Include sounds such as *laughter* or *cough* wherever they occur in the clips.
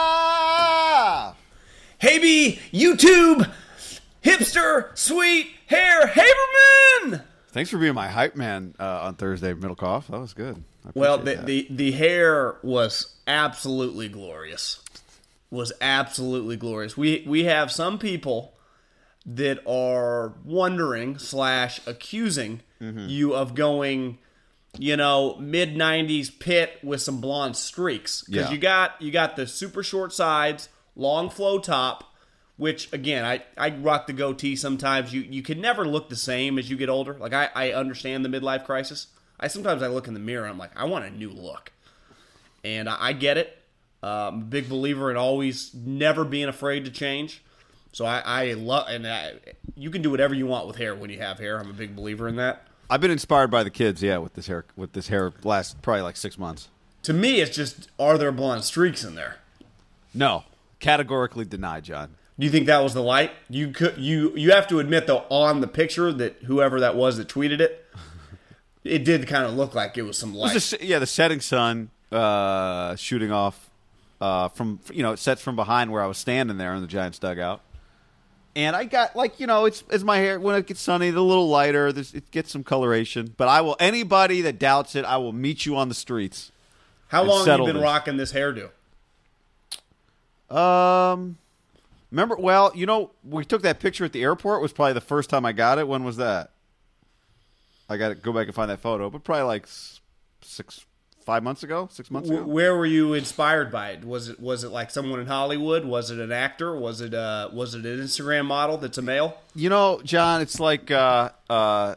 Middleka! Hey, B, YouTube, hipster, sweet hair, Haberman. Thanks for being my hype man uh, on Thursday, Middlekauff. That was good. Well, the, that. the the hair was absolutely glorious. Was absolutely glorious. We we have some people that are wondering slash accusing Mm-hmm. you of going, you know, mid '90s pit with some blonde streaks because Yeah. you got you got the super short sides, long flow top. Which again, I, I rock the goatee sometimes. You you can never look the same as you get older. Like I, I understand the midlife crisis. I sometimes I look in the mirror. I'm like, I want a new look, and I, I get it. I'm a big believer in always never being afraid to change. So I, I love and I, you can do whatever you want with hair when you have hair. I'm a big believer in that. I've been inspired by the kids, yeah, with this hair. With this hair, last probably like six months. To me, it's just are there blonde streaks in there? No, categorically denied, John. Do you think that was the light? You could you you have to admit though on the picture that whoever that was that tweeted it, *laughs* it did kind of look like it was some light. was the, yeah, the setting sun uh, shooting off uh, from you know it sets from behind where I was standing there in the Giants dugout, and I got like you know it's it's my hair when it gets sunny, it's a little lighter. It gets some coloration, but I will anybody that doubts it, I will meet you on the streets. How long have you been this. rocking this hairdo? Um, remember? Well, you know, we took that picture at the airport. It was probably the first time I got it. When was that? I got to go back and find that photo, but probably like six, five months ago, six months ago. Where were you inspired by it? Was it was it like someone in Hollywood? Was it an actor? Was it uh was it an Instagram model that's a male? You know, John, it's like uh, uh,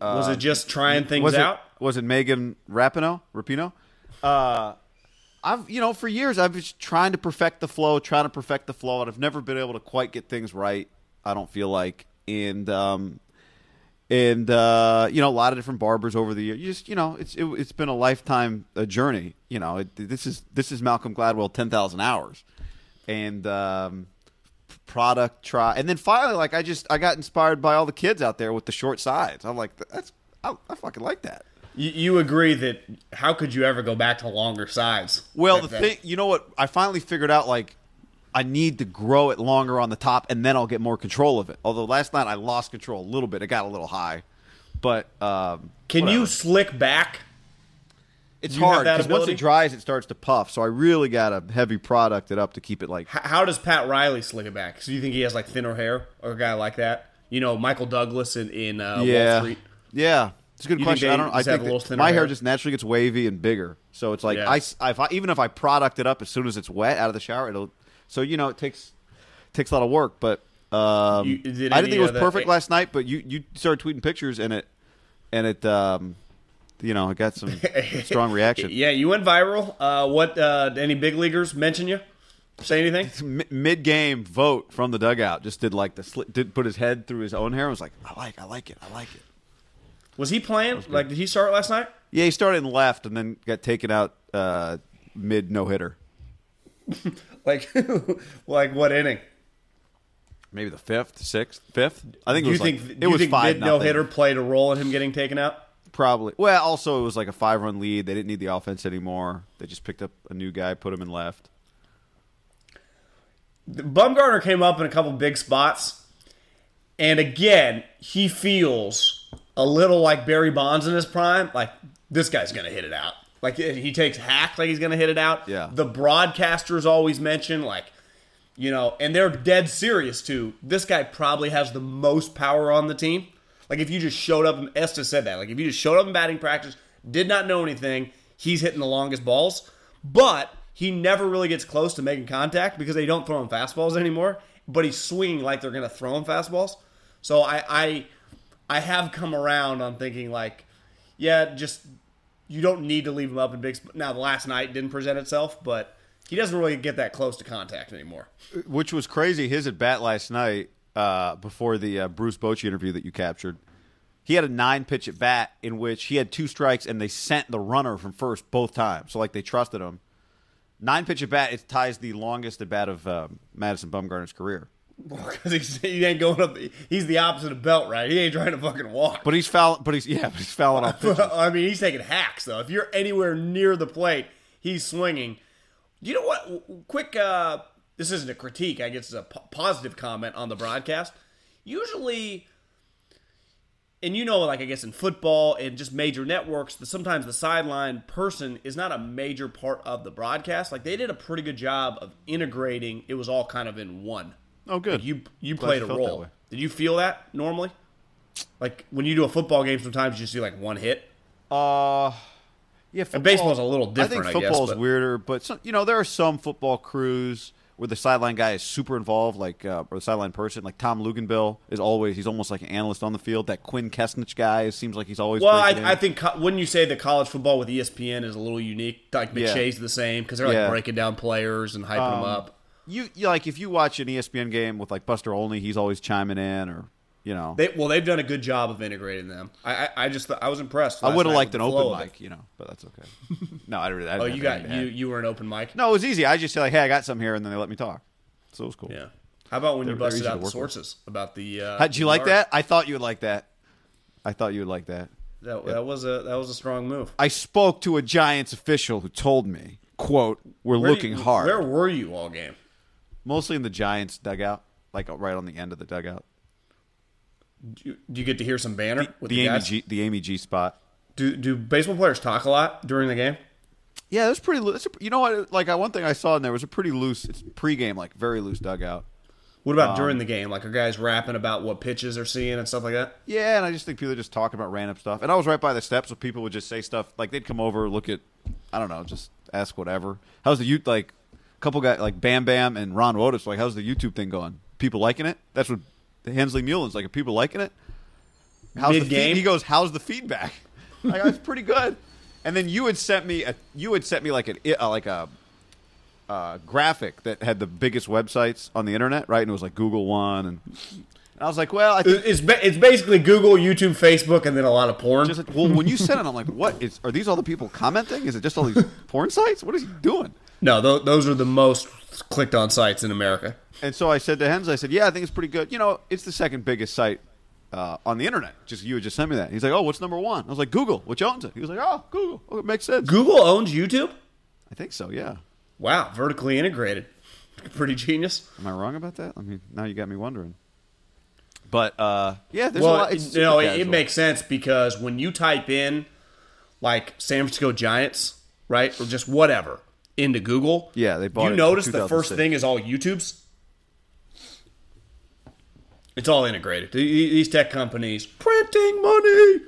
Was it just trying things was out? it was it Megan Rapinoe? Rapino? Uh, I've you know for years I've been trying to perfect the flow, trying to perfect the flow, and I've never been able to quite get things right. I don't feel like, and um, and uh, you know a lot of different barbers over the years. You just you know it's it, it's been a lifetime a journey. You know it, this is this is Malcolm Gladwell ten thousand hours, and um, product try, and then finally like I just I got inspired by all the kids out there with the short sides. I'm like that's I, I fucking like that. You, you agree that how could you ever go back to longer sides? Well, the thing, you know what? I finally figured out like I need to grow it longer on the top, and then I'll get more control of it. Although last night I lost control a little bit; it got a little high. But um, Can whatever. you slick back? It's you hard because once it dries, it starts to puff. So I really got to heavy product it up to keep it like. H- how does Pat Riley slick it back? So you think he has like thinner hair or a guy like that? You know, Michael Douglas in, in uh, Wall yeah, Street. yeah. It's a good You question. I don't. I think a little that thinner my hair hair? just naturally gets wavy and bigger. So it's like Yeah. I, if I, even if I product it up as soon as it's wet out of the shower, it'll. So you know, it takes takes a lot of work, but um, You- did I didn't think it was perfect last night. But you you started tweeting pictures and it and it um, you know, it got some *laughs* strong reaction. Yeah, you went viral. Uh, what? Uh, any big leaguers mention you? Say anything? Mid game vote from the dugout just did like the sli- did put his head through his own hair. and was like, I like, I like it, I like it. Was he playing? Like, did he start last night? Yeah, he started in left and then got taken out uh, mid no hitter. *laughs* Like, *laughs* like what inning? Maybe the fifth, sixth, fifth. I think it you was like think it was think five no hitter played a role in him getting taken out? Probably. Well, also it was like a five run lead. They didn't need the offense anymore. They just picked up a new guy, put him in left. Bumgarner came up in a couple big spots, and again, he feels a little like Barry Bonds in his prime. Like this guy's gonna hit it out. Like he takes hack like he's gonna hit it out. Yeah. The broadcasters always mention like, you know, and they're dead serious too. This guy probably has the most power on the team. Like if you just showed up, Esther said that. Like if you just showed up in batting practice, did not know anything, he's hitting the longest balls. But he never really gets close to making contact because they don't throw him fastballs anymore. But he's swinging like they're going to throw him fastballs. So I, I, I have come around on thinking like, yeah, just you don't need to leave him up in big. Sp- now the last night didn't present itself, but he doesn't really get that close to contact anymore. Which was crazy. His at bat last night uh, before the uh, Bruce Bochy interview that you captured. He had a nine pitch at bat in which he had two strikes and they sent the runner from first both times. So like they trusted him. Nine pitch at bat it ties the longest at bat of um, Madison Bumgarner's career. Because *laughs* he's he ain't going up. He's the opposite of belt, right? He ain't trying to fucking walk. But he's fouling. But he's yeah. But he's fouling off. *laughs* I mean, he's taking hacks though. If you're anywhere near the plate, he's swinging. You know what? Quick. uh This isn't a critique. I guess it's a positive comment on the broadcast. Usually, and you know, like I guess in football and just major networks, that sometimes the sideline person is not a major part of the broadcast. Like they did a pretty good job of integrating. It was all kind of in one. Oh, good. Like you you Glad played you a role. Did you feel that normally? Like when you do a football game, sometimes you just see like one hit. Uh, yeah. Football, baseball's a little different, I I think guess, football's but- weirder, but some, you know there are some football crews where the sideline guy is super involved, like uh, or the sideline person, like Tom Luginbill is always he's almost like an analyst on the field. That Quint Kessenich guy seems like he's always. Well, breaking in. I, I think wouldn't you say that college football with ESPN is a little unique? Like Yeah. McShay's the same because they're like Yeah. breaking down players and hyping them up. You, you like if you watch an ESPN game with like Buster Olney, he's always chiming in, or you know, They, well, they've done a good job of integrating them. I, I, I just I was impressed. I would have liked an open mic, you know, but that's okay. *laughs* no, I didn't. I Oh, you got you you were an open mic. No, it was easy. I just said like, hey, I got some here, and then they let me talk, so it was cool. Yeah. How about when you They're- they're busted out the work with. sources about the? Uh, How'd you like the that? I thought you would like that. I thought you would like that. That, that was a that was a strong move. I spoke to a Giants official who told me, "quote We're Where looking you- hard." Where were you all game? Mostly in the Giants dugout, like right on the end of the dugout. Do you, do you get to hear some banner with the, the Amy guys? G, the Amy G spot. Do do baseball players talk a lot during the game? Yeah, it was pretty. loo- It's a, you know what? Like I, one thing I saw in there was a pretty loose. It's pregame, like very loose dugout. What Um, about during the game? Like are guys rapping about what pitches they're seeing and stuff like that? Yeah, and I just think people are just talking about random stuff. And I was right by the steps, so people would just say stuff like they'd come over, look at, I don't know, just ask whatever. How's the youth like? Couple guys like Bam Bam and Ron Wotus like, how's the YouTube thing going? People liking it? That's what Hensley Meulens like. Are people liking it? How's the Mid-game? feed? He goes, how's the feedback? *laughs* like, that's pretty good. And then you had sent me a you had sent me like an uh, like a uh, graphic that had the biggest websites on the internet, right? And it was like Google one, and, and I was like, well, I think It's ba- it's basically Google, YouTube, Facebook, and then a lot of porn. just well, when you said it, I'm like, what is? Are these all the people commenting? Is it just all these *laughs* porn sites? What is he doing? No, th- those are the most clicked on sites in America. And so I said to Hens, I said, yeah, I think it's pretty good. You know, it's the second biggest site uh, on the internet. Just you had just sent me that. He's like, oh, what's number one? I was like, Google, which owns it. He was like, oh, Google. Oh, it makes sense. Google owns YouTube. I think so. Yeah. Wow, vertically integrated. *laughs* Pretty genius. Am I wrong about that? I mean, now you got me wondering. But uh, yeah, there's a lot. It's you know, it, it makes sense because when you type in like San Francisco Giants, right, or just whatever into Google, Yeah, they bought You it in notice the first thing is all YouTube's. It's all integrated. These tech companies printing money.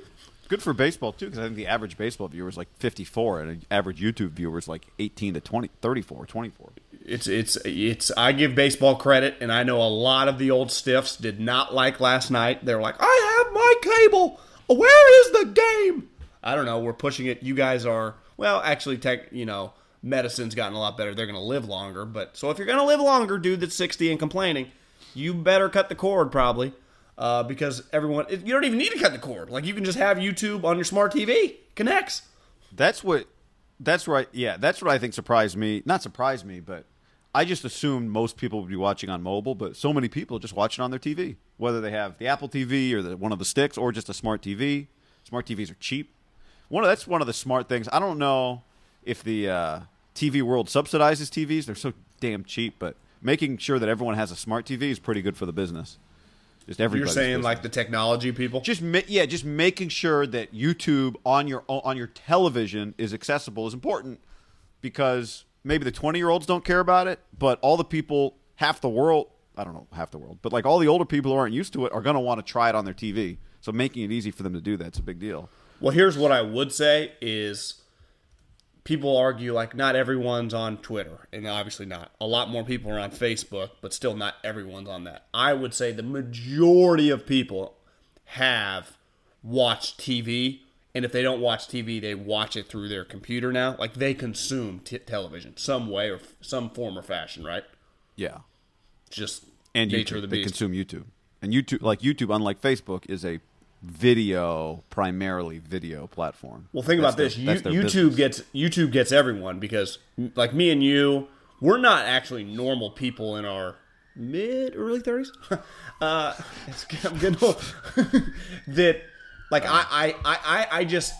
good for baseball too, because I think the average baseball viewer is like 54, and an average YouTube viewer is like 18 to 20, 34, 24. It's it's it's. I give baseball credit, and I know a lot of the old stiffs did not like last night. They're like, "I have my cable. Where is the game?" I don't know. We're pushing it. You guys are well. Actually, tech. You know, medicine's gotten a lot better. They're going to live longer. But so if you're going to live longer, dude, that's sixty and complaining, you better cut the cord probably. uh, because everyone you don't even need to cut the cord. Like you can just have YouTube on your smart TV connects. That's what. That's right. Yeah, that's what I think surprised me. Not surprised me, but I just assumed most people would be watching on mobile. But so many people just watch it on their TV, whether they have the Apple TV or the, one of the sticks or just a smart TV. Smart TVs are cheap. One of, that's one of the smart things. I don't know if the uh, TV world subsidizes TVs. They're so damn cheap, but making sure that everyone has a smart TV is pretty good for the business. Just everybody. You're saying like the technology people. just ma- yeah, just making sure that YouTube on your on your television is accessible is important because maybe the 20 year olds don't care about it, but all the people, half the world, I don't know, half the world, but like all the older people who aren't used to it are going to want to try it on their TV. So making it easy for them to do that's a big deal. Well, here's what I would say is people argue like not everyone's on Twitter, and obviously not. A lot more people are on Facebook, but still not everyone's on that. I would say the majority of people have watched TV, and if they don't watch TV, they watch it through their computer now. Like they consume t- television some way or f- some form or fashion, right? Yeah. Just And nature YouTube, of the they consume YouTube. And YouTube, like YouTube, unlike Facebook, is a video, primarily video platform. Well, think That's about their- this. You, YouTube business. gets YouTube gets everyone because, like me and you, we're not actually normal people in our mid early thirties. *laughs* uh, I'm getting old. *laughs* that, like, I, I, I, I- I just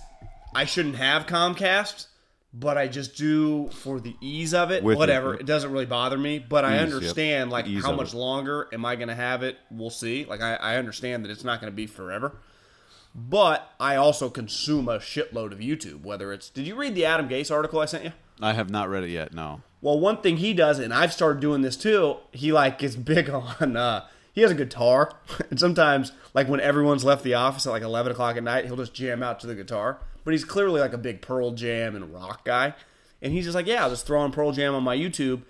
I shouldn't have Comcast, but I just do for the ease of it. Whatever, it. it doesn't really bother me. But I Ease, yep. understand like Ease how much it. longer am I going to have it? We'll see. Like I, I understand that it's not going to be forever. But I also consume a shitload of YouTube. Whether it's did you read the Adam Gase article I sent you? I have not read it yet. No. Well, one thing he does, and I've started doing this too. He like is big *laughs* on. uh He has a guitar, *laughs* and sometimes like when everyone's left the office at like eleven o'clock at night, he'll just jam out to the guitar. But he's clearly like a big Pearl Jam and rock guy, and he's just like, yeah, I'll just throw on Pearl Jam on my YouTube,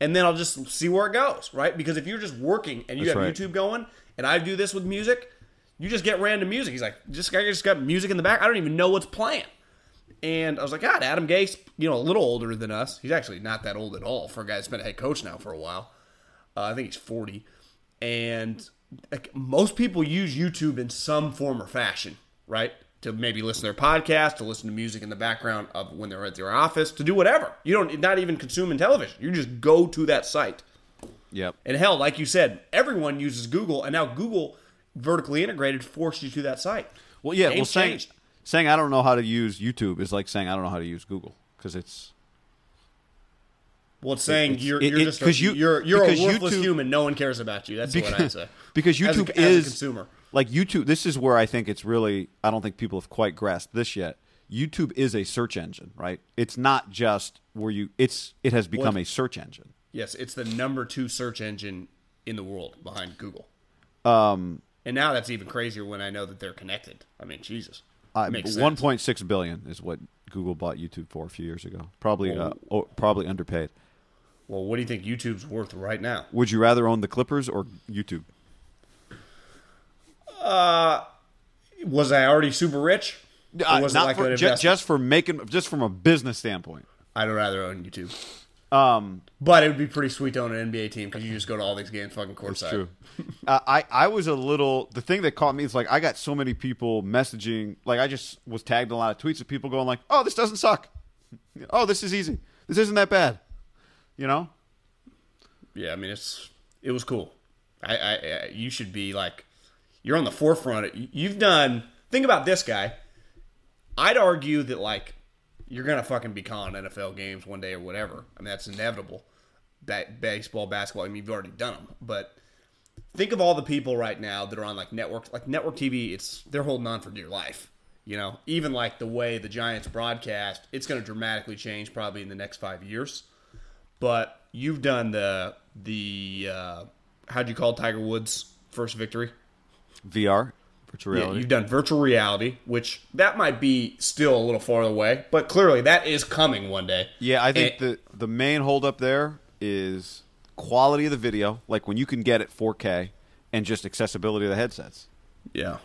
and then I'll just see where it goes, right? Because if you're just working and you That's have right. YouTube going, and I do this with music, you just get random music. He's like, just I just got music in the back. I don't even know what's playing. And I was like, God, Adam Gase, you know, a little older than us. He's actually not that old at all for a guy that's been a head coach now for a while. Uh, I think he's 40. And like, most people use YouTube in some form or fashion, right? To maybe listen to their podcast, to listen to music in the background of when they're at their office, to do whatever. You don't not even consuming television. You just go to that site. Yep. And hell, like you said, everyone uses Google, and now Google vertically integrated forced you to that site. Well, yeah. Game's well, saying changed. saying I don't know how to use YouTube is like saying I don't know how to use Google because it's Well, it's saying It's- you're, it- you're it- just a, you- you're you're a worthless YouTube- human. No one cares about you. That's what I'd say. *laughs* because YouTube as a is consumer. Like YouTube, this is where I think it's really. I don't think people have quite grasped this yet. YouTube is a search engine, right? It's not just where you. It's it has become Well, a search engine. Yes, it's the number two search engine in the world behind Google. Um, And now that's even crazier when I know that they're connected. I mean, Jesus. uh, Makes one point six billion is what Google bought YouTube for a few years ago. Probably, uh, oh, probably underpaid. Well, what do you think YouTube's worth right now? Would you rather own the Clippers or YouTube? Was I already super rich? Uh, not like for, just for making, just from a business standpoint. I'd rather own YouTube. Um, But it would be pretty sweet to own an NBA team because you just go to all these games fucking courtside. True. *laughs* uh, I I was a little. The thing that caught me is like I got so many people messaging. Like I just was tagged in a lot of tweets of people going like, "Oh, this doesn't suck. Oh, this is easy. This isn't that bad." You know? Yeah, I mean it's it was cool. I, I, I you should be like you're on the forefront. You've done. Think about this guy. I'd argue that like you're gonna fucking be calling NFL games one day or whatever. I mean that's inevitable. Ba- baseball, basketball. I mean you've already done them, but think of all the people right now that are on like network like network TV. It's they're holding on for dear life. You know, even like the way the Giants broadcast, it's going to dramatically change probably in the next five years but you've done the the uh, how'd you call Tiger Woods' first victory? VR, virtual Yeah, you've done virtual reality, which that might be still a little far away, but clearly that is coming one day. Yeah, I think And- the the main holdup there is quality of the video, like when you can get it 4K, and just accessibility of the headsets. yeah,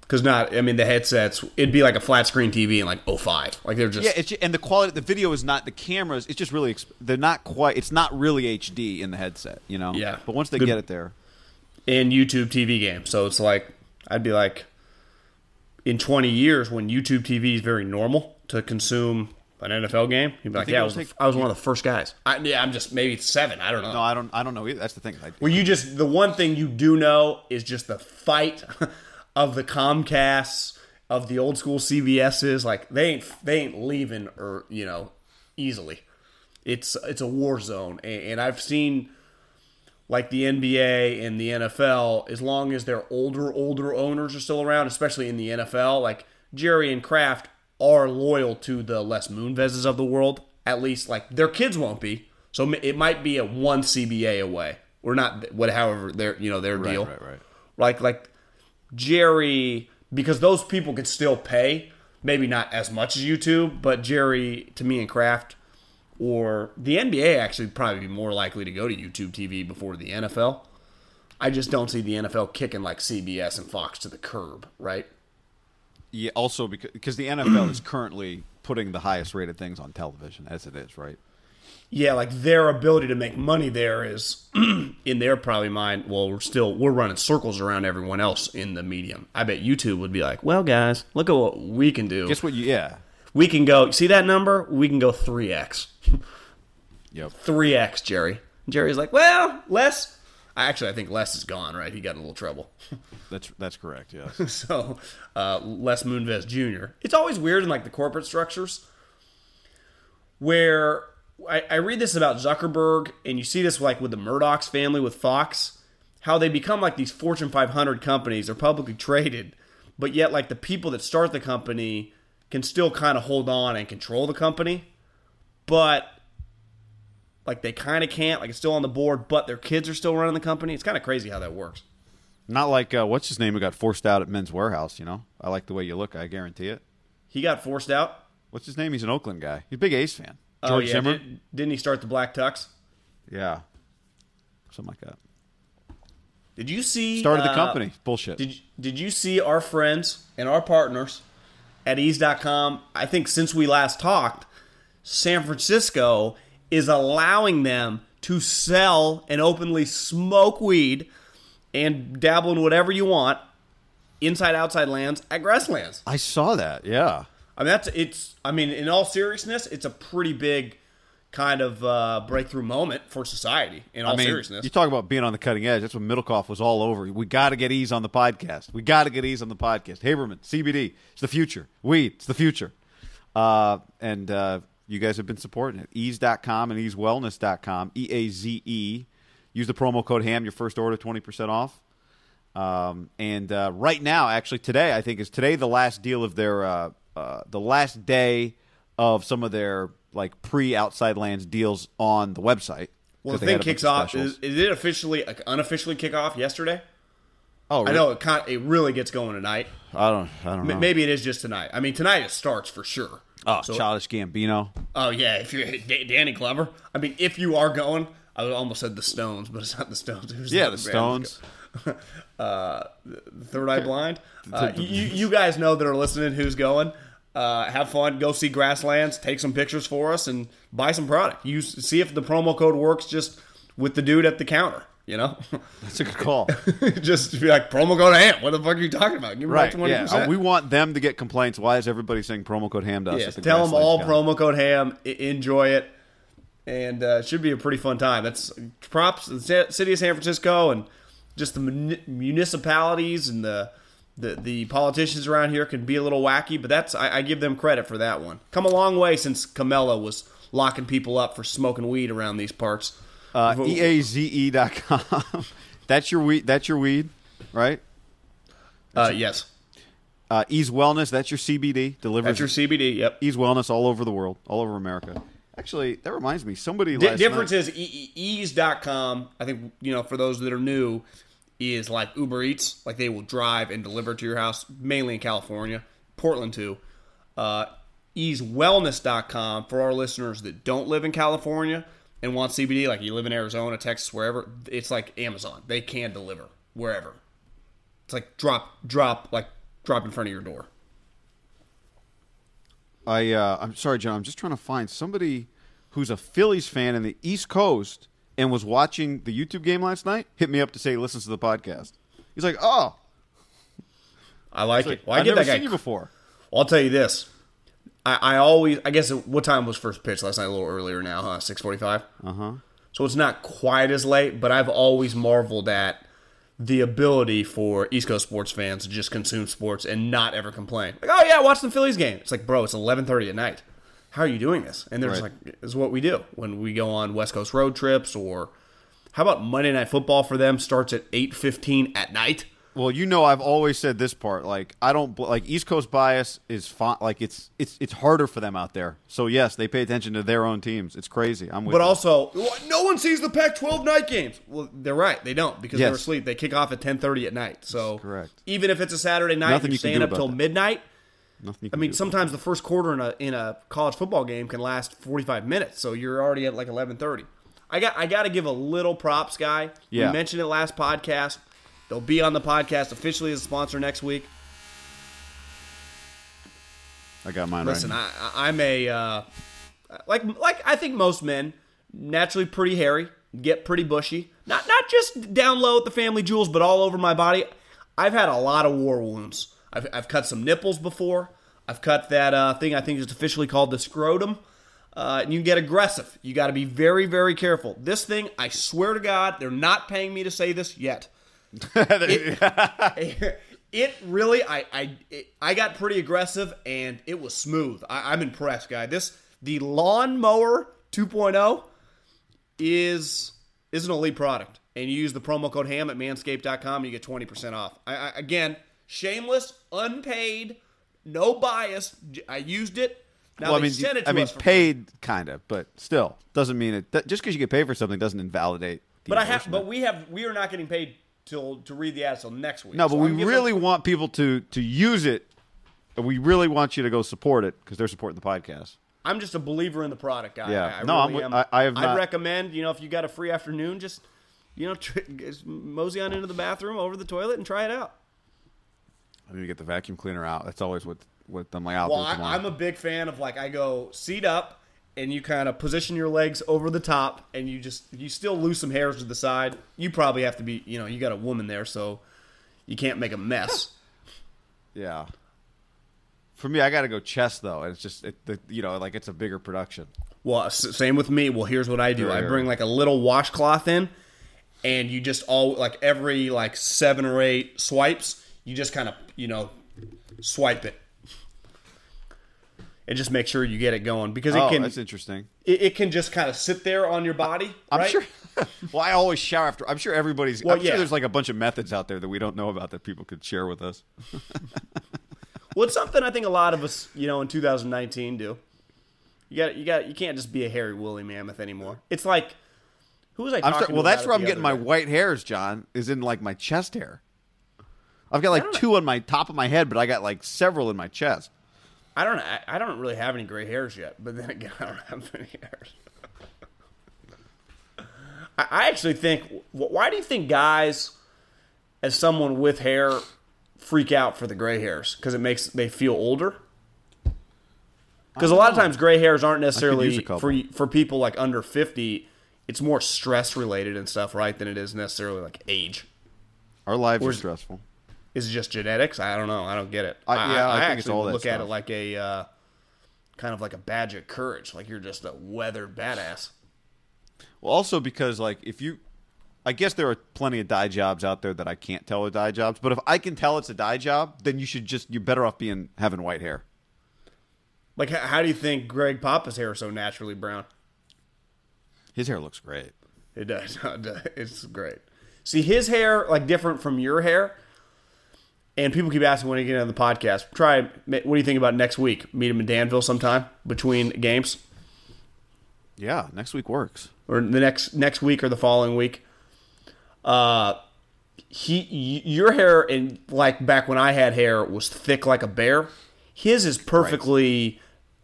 because not I mean the headsets, it'd be like a flat screen TV in like 05. like they're just Yeah, it's, and the quality, the video is not the cameras. It's just really, they're not quite. It's not really HD in the headset, you know. Yeah. But once they Good- get it there, in YouTube TV games. So it's like I'd be like, in 20 years, when YouTube TV is very normal to consume an NFL game, you'd be like, yeah, I was, take- I was one of the first guys. I, yeah, I'm just maybe it's seven. I don't know. No, I don't. I don't know either. That's the thing. I, Well, you just the one thing you do know is just the fight *laughs* of the Comcasts of the old school CBSs. Like they ain't they ain't leaving or you know easily. It's it's a war zone, and, and I've seen like the NBA and the NFL. As long as their older older owners are still around, especially in the NFL, like Jerry and Kraft are loyal to the Les Moonveses of the world. At least like their kids won't be. So it might be a one CBA away. We're not what however their you know their deal. right, right. Like like Jerry because those people could still pay, maybe not as much as YouTube, but Jerry to me and Kraft or the NBA actually probably be more likely to go to YouTube TV before the NFL. I just don't see the NFL kicking like CBS and Fox to the curb, right? yeah. Also, because because the NFL is currently putting the highest rated things on television as it is, right? Yeah, like their ability to make money there is *clears throat* in their probably mind. Well, we're still we're running circles around everyone else in the medium. I bet YouTube would be like, well, guys, look at what we can do. Guess what? You, yeah. We can go see that number. We can go three x, *laughs* Yep. three x. Jerry. Jerry's like, well, Les. Actually, I think Les is gone. Right? He got in a little trouble. *laughs* That's that's correct. yeah *laughs* so uh, Les Moonves Jr. It's always weird in like the corporate structures where I, I read this about Zuckerberg, and you see this like with the Murdoch's family with Fox, how they become like these Fortune 500 companies. They're publicly traded, but yet like the people that start the company can still kind of hold on and control the company, but like they kind of can't. Like it's still on the board, but their kids are still running the company. It's kind of crazy how that works. Not like uh, what's his name who got forced out at Men's Wearhouse. You know, I like the way you look. I guarantee it. He got forced out. What's his name? He's an Oakland guy. He's a big A's fan. Oh George yeah, Zimmer. did, didn't he start the Black Tux? Yeah. Something like that. Did you see Started the uh, company. Bullshit. Did Did you see our friends and our partners at eaze.com? I think since we last talked, San Francisco is allowing them to sell and openly smoke weed and dabble in whatever you want inside outside lands at grasslands. I saw that. Yeah. I mean that's it's I mean in all seriousness, it's a pretty big kind of uh, breakthrough moment for society in all I mean, seriousness. you talk about being on the cutting edge. That's what Middlekauff was all over. We got to get eaze on the podcast. We got to get eaze on the podcast. Haberman, CBD, it's the future. Weed, it's the future. Uh, and uh, you guys have been supporting it. Eaze.com and eazewellness.com. E A Z E. Use the promo code HAM, your first order, 20% off. Um, and uh, right now, actually, today, I think is today the last deal of their, uh, uh, the last day of some of their like pre outside lands deals on the website. well, the thing had a bunch kicks of off. Is, is it officially, like, unofficially kick off yesterday? Oh, I know it kind it really gets going tonight. I don't. I don't know. M- Maybe it is just tonight. I mean, tonight it starts for sure. Oh, So- Childish Gambino. Oh yeah, if you're *laughs* Da- Danny Glover. I mean, if you are going, I almost said the Stones, but it's not the Stones. *laughs* Who's Yeah, other the? Stones. *laughs* Uh, Third Eye Blind. Uh, you, you guys know that are listening who's going. Uh, have fun. Go see Grasslands. Take some pictures for us and buy some product. You see if the promo code works just with the dude at the counter. You know, *laughs* That's a good call. *laughs* just be like promo code AM. What the fuck are you talking about? Give me right. Yeah. Uh, we want them to get complaints. Why is everybody saying promo code ham to us? Yes, the tell them all Con? promo code ham. I- enjoy it, and uh, it should be a pretty fun time. That's props to the city of San Francisco and just the muni- municipalities and the, the the politicians around here can be a little wacky, but that's I, I give them credit for that one. Come a long way since Kamala was locking people up for smoking weed around these parts. Uh, EAZE dot com. *laughs* that's your weed. That's your weed, right? Uh, yes, Uh, Eaze Wellness. That's your CBD. Delivers that's your CBD. Yep. Eaze Wellness all over the world, all over America. Actually, that reminds me. Somebody Di- last difference night, is e- e- eaze.com i think you know for those that are new is like uber eats. Like they will drive and deliver to your house mainly in california portland too. Uh, eazewellness.com for our listeners that don't live in california and want cbd like you live in arizona texas wherever it's like amazon. They can deliver wherever. It's like drop drop like drop in front of your door. I uh, I'm sorry, John. I'm just trying to find somebody who's a Phillies fan in the East Coast and was watching the YouTube game last night, hit me up to say he listens to the podcast. He's like, "Oh, I like It's like, it. Well, I I've get never that guy. seen you before." I'll tell you this. I, I always, I guess, what time was first pitch last night? A little earlier now, huh? Six forty-five. Uh huh. So it's not quite as late, but I've always marveled at the ability for East Coast sports fans to just consume sports and not ever complain. Like, oh yeah, watch the Phillies game. It's like, bro, it's eleven thirty at night. How are you doing this? And they're just like, "This is what we do when we go on West Coast road trips." Or how about Monday Night Football for them starts at eight fifteen at night? Well, you know, I've always said this part. Like, I don't like East Coast bias is fine. Like, it's it's it's harder for them out there. So yes, they pay attention to their own teams. It's crazy. I'm with. But you. also, no one sees the Pac-12 night games. Well, they're right. They don't because they're asleep. They kick off at 10:30 at night. So correct. even if it's a Saturday night, Nothing you're you staying up till that. midnight. Nothing I mean, sometimes the first quarter in a in a college football game can last 45 minutes. So you're already at like 11:30. I got I got to give a little props, guy. Yeah. We mentioned it last podcast. They'll be on the podcast officially as a sponsor next week. I got mine Listen, right. I, I'm a uh, like like I think most men naturally pretty hairy, get pretty bushy. Not not just down low at the family jewels, but all over my body. I've had a lot of war wounds. I've, I've cut some nipples before. I've cut that uh, thing I think is officially called the scrotum. Uh, and you can get aggressive. You got to be very, very careful. This thing, I swear to God, they're not paying me to say this yet. *laughs* it, *laughs* it really, I, I, it, I got pretty aggressive and it was smooth. I, I'm impressed, guy. This the lawnmower 2.0 is is an elite product, and you use the promo code Ham at Manscaped.com, and you get 20 percent off. I, I, again, shameless, unpaid, no bias. I used it. Now well, I they mean, sent it to I mean, us for free. paid kind of, but still doesn't mean it. That, just because you get paid for something doesn't invalidate. The But I have, but we have, we are not getting paid till to read the ad till next week. no, but So we I'm really want people to to use it. We really want you to go support it because they're supporting the podcast. I'm just a believer in the product, guy. Yeah. I, I no, really I'm, am. I, I have. I'd not- recommend, you know, if you got a free afternoon, just you know, *laughs* tr- mosey on into the bathroom, over the toilet, and try it out. I need to get the vacuum cleaner out. That's always what what I'm like. Well, do it tomorrow. I, I'm a big fan of like I go seat up, and you kind of position your legs over the top, and you just you still lose some hairs to the side. You probably have to be, you know, you got a woman there, so you can't make a mess. *laughs* yeah. For me, I got to go chest though, and it's just it, the, you know like it's a bigger production. Well, same with me. Well, here's what I do. Very I bring like a little washcloth in, and you just all like every like seven or eight swipes, you just kind of you know swipe it, and just make sure you get it going because it oh, can that's interesting. it, it can just kind of sit there on your body. I'm right? sure. *laughs* well, I always shower after. I'm sure everybody's. Well, I'm sure yeah. there's like a bunch of methods out there that we don't know about that people could share with us. *laughs* Well, it's something I think a lot of us, you know, in 2019 do. You got you got you can't just be a hairy woolly mammoth anymore. It's like who was I I'm talking start, to well, that's where I'm getting my day? white hairs, John. Is in like my chest hair. I've got like two on my top of my head, but I got like several in my chest. I don't I, I don't really have any gray hairs yet, but then again, I don't have any hairs. I, I actually think. Why do you think guys, as someone with hair, freak out for the gray hairs? Because it makes they feel older. Because a lot of times gray hairs aren't necessarily for for people like under fifty. It's more stress related and stuff, right? Than it is necessarily like age. Our lives are stressful. Is it just genetics? I don't know. I don't get it. I- yeah, I think it's actually all that look at it like a uh, kind of like a badge of courage. Like you're just a weathered badass. Well, also because like if you, I guess there are plenty of dye jobs out there that I can't tell are dye jobs. But if I can tell it's a dye job, then you should just you're better off being having white hair. Like, how, how do you think Greg Papa's hair is so naturally brown? His hair looks great. It does. *laughs* It's great. See, his hair like different from your hair. And people keep asking when you get on the podcast. Try. What do you think about next week? Meet him in Danville sometime between games, Yeah, next week works. or the next next week or the following week. Uh, he y- your hair and like back when I had hair was thick like a bear. His is perfectly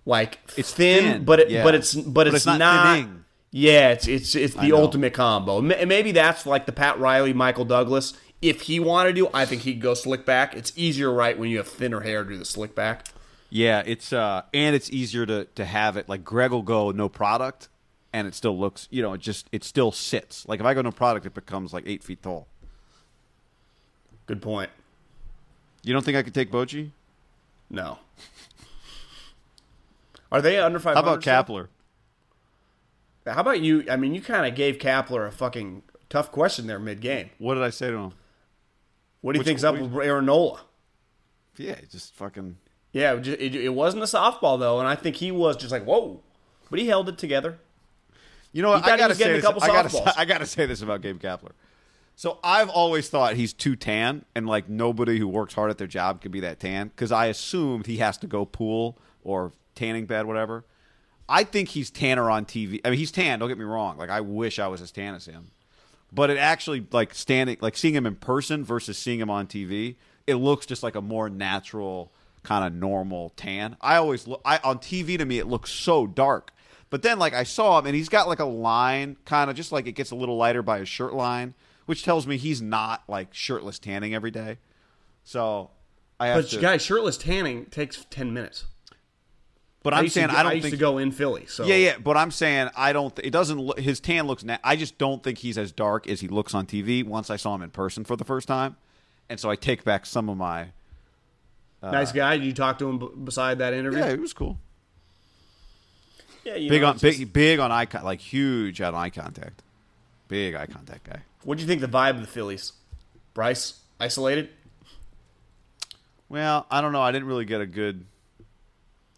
like It's thin, thin, but it yeah. but it's but, it's, not not. Yeah, it's it's it's the ultimate combo. Ma- Maybe that's like the Pat Riley, Michael Douglas. If he wanted to, I think he'd go slick back. It's easier, right, when you have thinner hair to do the slick back. Yeah, it's uh, and it's easier to to have it. Like Greg will go no product, and it still looks, you know, it just it still sits. Like if I go a product, it becomes like eight feet tall. Good point. You don't think I could take Bochy? No. Are they under five How about Kapler? How about you? I mean, you kind of gave Kapler a fucking tough question there mid game. What did I say to him? What do you Which- think's up with Aaron Nola? Yeah, just fucking. Yeah, it, it, wasn't a softball though, and I think he was just like whoa, but he held it together. You know what? I gotta say this. couple I gotta, softballs. *laughs* I gotta say this about Gabe Kapler. So I've always thought he's too tan, and like nobody who works hard at their job could be that tan. Because I assumed he has to go pool or tanning bed, whatever. I think he's tanner on TV. I mean, he's tan. Don't get me wrong. Like I wish I was as tan as him. But it actually like standing, like seeing him in person versus seeing him on TV, it looks just like a more natural kind of normal tan. I always look I on TV to me it looks so dark. But then like I saw him and he's got like a line kind of just like it gets a little lighter by his shirt line, which tells me he's not like shirtless tanning every day. So I have But to guys, shirtless tanning takes ten minutes. But I I'm used to saying I don't used think to go in Philly. So Yeah, yeah, but I'm saying I don't. Th- it doesn't. Look, his tan looks. Na- I just don't think he's as dark as he looks on TV. Once I saw him in person for the first time, and so I take back some of my. Uh, nice guy. Did you talk to him b- beside that interview? Yeah, it was cool. yeah you Big know, on it's just- big, big on eye con- like huge on eye contact. Big eye contact guy. What do you think the vibe of the Phillies? Bryce isolated. Well, I don't know. I didn't really get a good.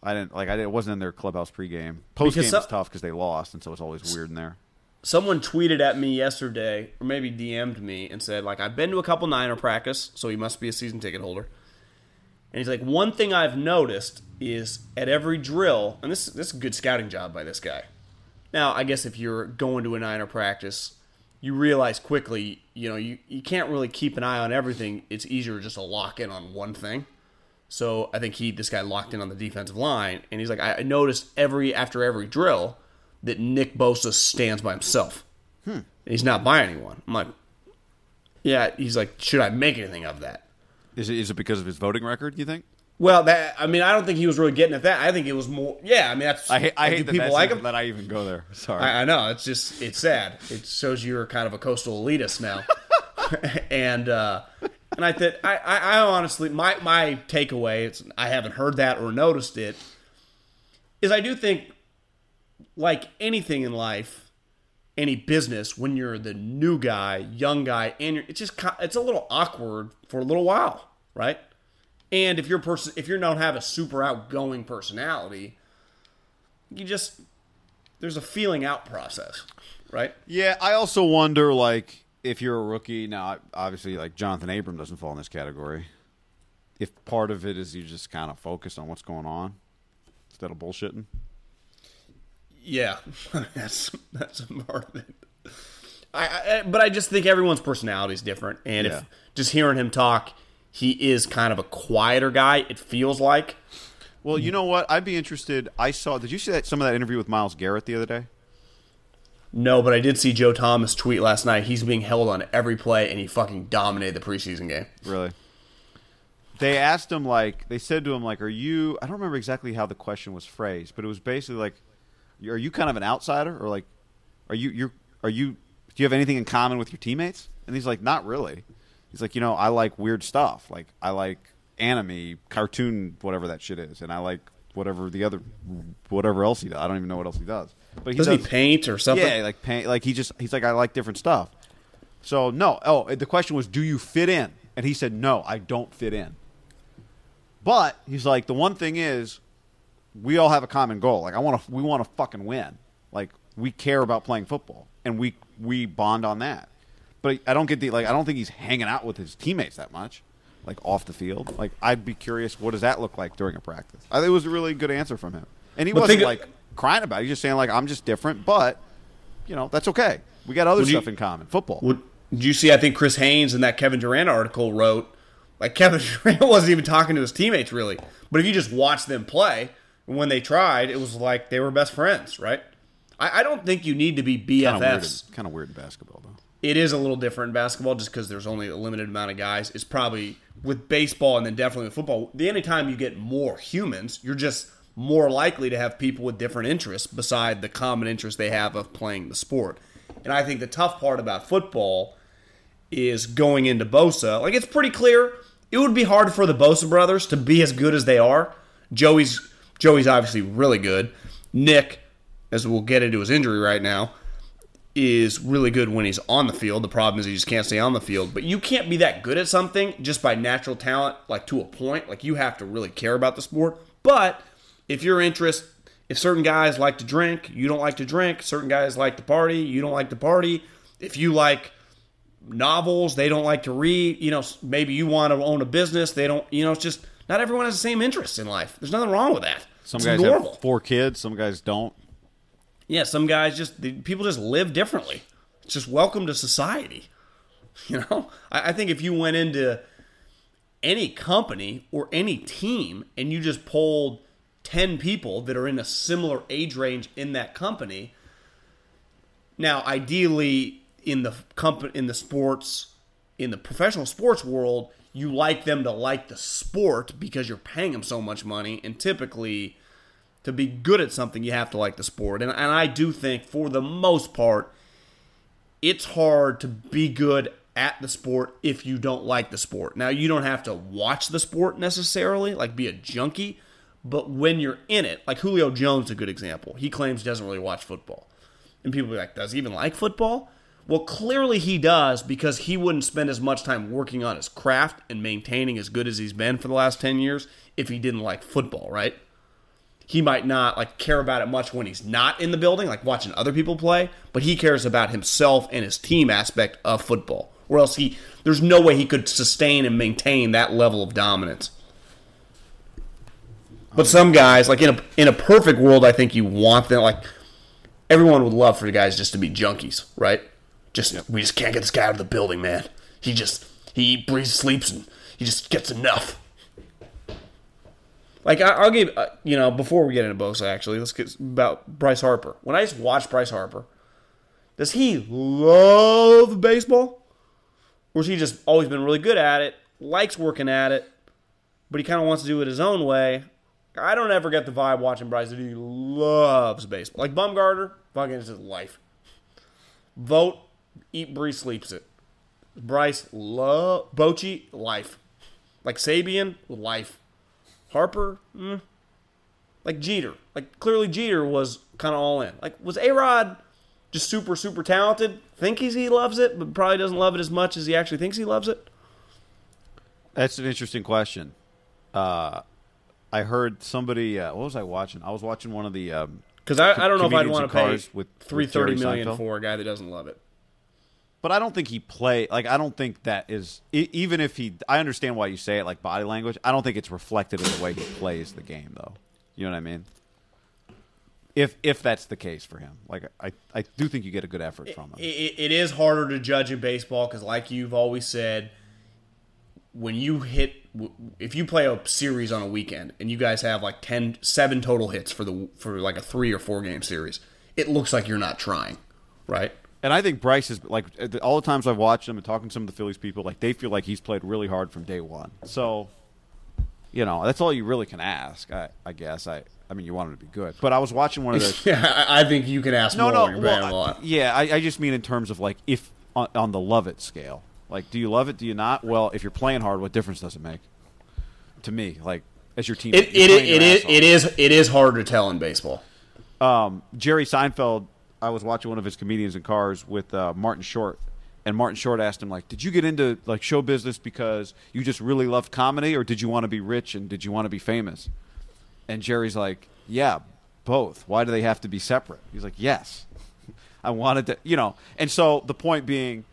I didn't like. I didn't, it wasn't in their clubhouse pregame. Postgame some- is tough because they lost, and so it's always weird in there. Someone tweeted at me yesterday, or maybe DM'd me, and said like I've been to a couple Niner practice, so he must be a season ticket holder. And he's like, one thing I've noticed is at every drill, and this this is a good scouting job by this guy. Now, I guess if you're going to a Niner practice, you realize quickly, you know, you, you can't really keep an eye on everything. It's easier just to lock in on one thing. So I think he this guy locked in on the defensive line, and he's like, I noticed every after every drill that Nick Bosa stands by himself. And he's not by anyone. I'm like, yeah. He's like, should I make anything of that? Is it is it because of his voting record? You think? Well, that I mean, I don't think he was really getting at that. I think it was more. Yeah, I mean, that's. I hate. I hate that people like him. that I even go there. *laughs* Sorry. I, I know it's just it's sad. It shows you're kind of a coastal elitist now, *laughs* *laughs* and uh, and I think I, I, I honestly my my takeaway it's I haven't heard that or noticed it is I do think like anything in life, any business when you're the new guy, young guy, and you're, it's just it's a little awkward for a little while, right? And if your person if you don't have a super outgoing personality, you just there's a feeling out process, right? Yeah, I also wonder like if you're a rookie now. Obviously, like Jonathan Abram doesn't fall in this category. If part of it is you just kind of focus on what's going on instead of bullshitting. Yeah, *laughs* that's that's a part of it. I, I eh, but I just think everyone's personality is different, and Yeah. if just hearing him talk, he is kind of a quieter guy. It feels like. Well, you know what? I'd be interested. I saw. Did you see that some of that interview with Myles Garrett the other day? No, but I did see Joe Thomas tweet last night. He's being held on every play, and he fucking dominated the preseason game. Really? They asked him like they said to him like, "Are you?" I don't remember exactly how the question was phrased, but it was basically like, "Are you kind of an outsider, or like, are you you're are you do you have anything in common with your teammates?" And he's like, "Not really." He's like, "You know, I like weird stuff. Like I like anime, cartoon, whatever that shit is, and I like whatever the other whatever else he does. I don't even know what else he does." But he Doesn't does, he paint or something? yeah, like paint. Like he just he's like I like different stuff. So no. Oh, the question was, do you fit in? And he said, no, I don't fit in. But he's like, the one thing is, we all have a common goal. Like I want to, we want to fucking win. Like we care about playing football, and we we bond on that. But I don't get the like. I don't think he's hanging out with his teammates that much, like off the field. Like I'd be curious, what does that look like during a practice? I think it was a really good answer from him, and he But wasn't think- like crying about it. He's just saying like, I'm just different, but you know that's okay. We got other Would you- stuff in common. Football. Would, did you see? I think Chris Haynes in that Kevin Durant article wrote like Kevin *laughs* Durant wasn't even talking to his teammates really, but if you just watch them play when they tried, it was like they were best friends, right? I, I don't think you need to be kind of weird. BFFs. Kind of weird in basketball though. It is a little different in basketball just because there's only a limited amount of guys. It's probably with baseball and then definitely with football. The anytime you get more humans, you're just more likely to have people with different interests beside the common interest they have of playing the sport. And I think the tough part about football is going into Bosa. Like it's pretty clear it would be hard for the Bosa brothers to be as good as they are. Joey's Joey's obviously really good. Nick, as we'll get into his injury right now, is really good when he's on the field. The problem is he just can't stay on the field. But you can't be that good at something just by natural talent, like to a point. Like you have to really care about the sport. But if your interest, if certain guys like to drink, you don't like to drink. Certain guys like to party, you don't like to party. If you like novels, they don't like to read. You know, maybe you want to own a business, they don't. You know, it's just not everyone has the same interests in life. There's nothing wrong with that. Some it's guys normal. have four kids, some guys don't. Yeah, some guys just the- people just live differently. It's just welcome to society. *laughs* You know, I, I think if you went into any company or any team and you just polled ten people that are in a similar age range in that company, now ideally in the company in the sports in the professional sports world, you like them to like the sport because you're paying them so much money, and typically to be good at something, you have to like the sport. And, and I do think, for the most part, it's hard to be good at the sport if you don't like the sport. Now, you don't have to watch the sport necessarily, like be a junkie, but when you're in it, like Julio Jones a good example. He claims he doesn't really watch football. And people be like, does he even like football? Well, clearly he does because he wouldn't spend as much time working on his craft and maintaining as good as he's been for the last 10 years if he didn't like football, right? he might not like care about it much when he's not in the building, like watching other people play, but he cares about himself and his team aspect of football. Or else he there's no way he could sustain and maintain that level of dominance. But some guys, like in a in a perfect world, I think you want them like everyone would love for the guys just to be junkies, right? Just we just can't get this guy out of the building, man. He just he breathes, sleeps, and he just gets enough. Like I, I'll give uh, you know before we get into Bosa, actually, let's get about Bryce Harper. When I just watch Bryce Harper, does he love baseball, or has he just always been really good at it, likes working at it, but he kind of wants to do it his own way? I don't ever get the vibe watching Bryce that he loves baseball. Like Bumgarner, fucking is his life. Vote, eat, breathe, sleeps it. Bryce love Bochy life. Like Sabean life. Harper, mm, like Jeter. Like clearly Jeter was kind of all in. Like was A Rod just super super talented? Think he's, he loves it, but probably doesn't love it as much as he actually thinks he loves it. That's an interesting question. Uh, I heard somebody. Uh, what was I watching? I was watching one of the. Um, Because I, I don't know if I'd want to pay with- three thirty million Seinfeld. for a guy that doesn't love it. but I don't think he play like I don't think that is even if he. I understand why you say it like body language. I don't think it's reflected in the way he plays the game though. You know what I mean? If if that's the case for him, like I I do think you get a good effort from him. it, it is harder to judge in baseball because, like you've always said, when you hit, if you play a series on a weekend and you guys have like 10, seven total hits for the for like a three or four game series, it looks like you're not trying, right? And I think Bryce is like all the times I've watched him and talking to some of the Phillies people, like they feel like he's played really hard from day one. So, you know, that's all you really can ask. I, I guess. I, I mean, you want him to be good, but I was watching one of the. *laughs* Yeah, I think you can ask no, more no, well, a lot. yeah. I, I just mean in terms of like if on, on the love it scale. Like, do you love it? Do you not? Well, if you're playing hard, what difference does it make? To me, like as your team, It, it, it, is, off. it is it is harder to tell in baseball. um, Jerry Seinfeld. I was watching one of his comedians in cars with uh, Martin Short, and Martin Short asked him like, "Did you get into like show business because you just really loved comedy, or did you want to be rich and did you want to be famous?" And Jerry's like, "Yeah, both. Why do they have to be separate?" He's like, "Yes, I wanted to, you know." And so the point being,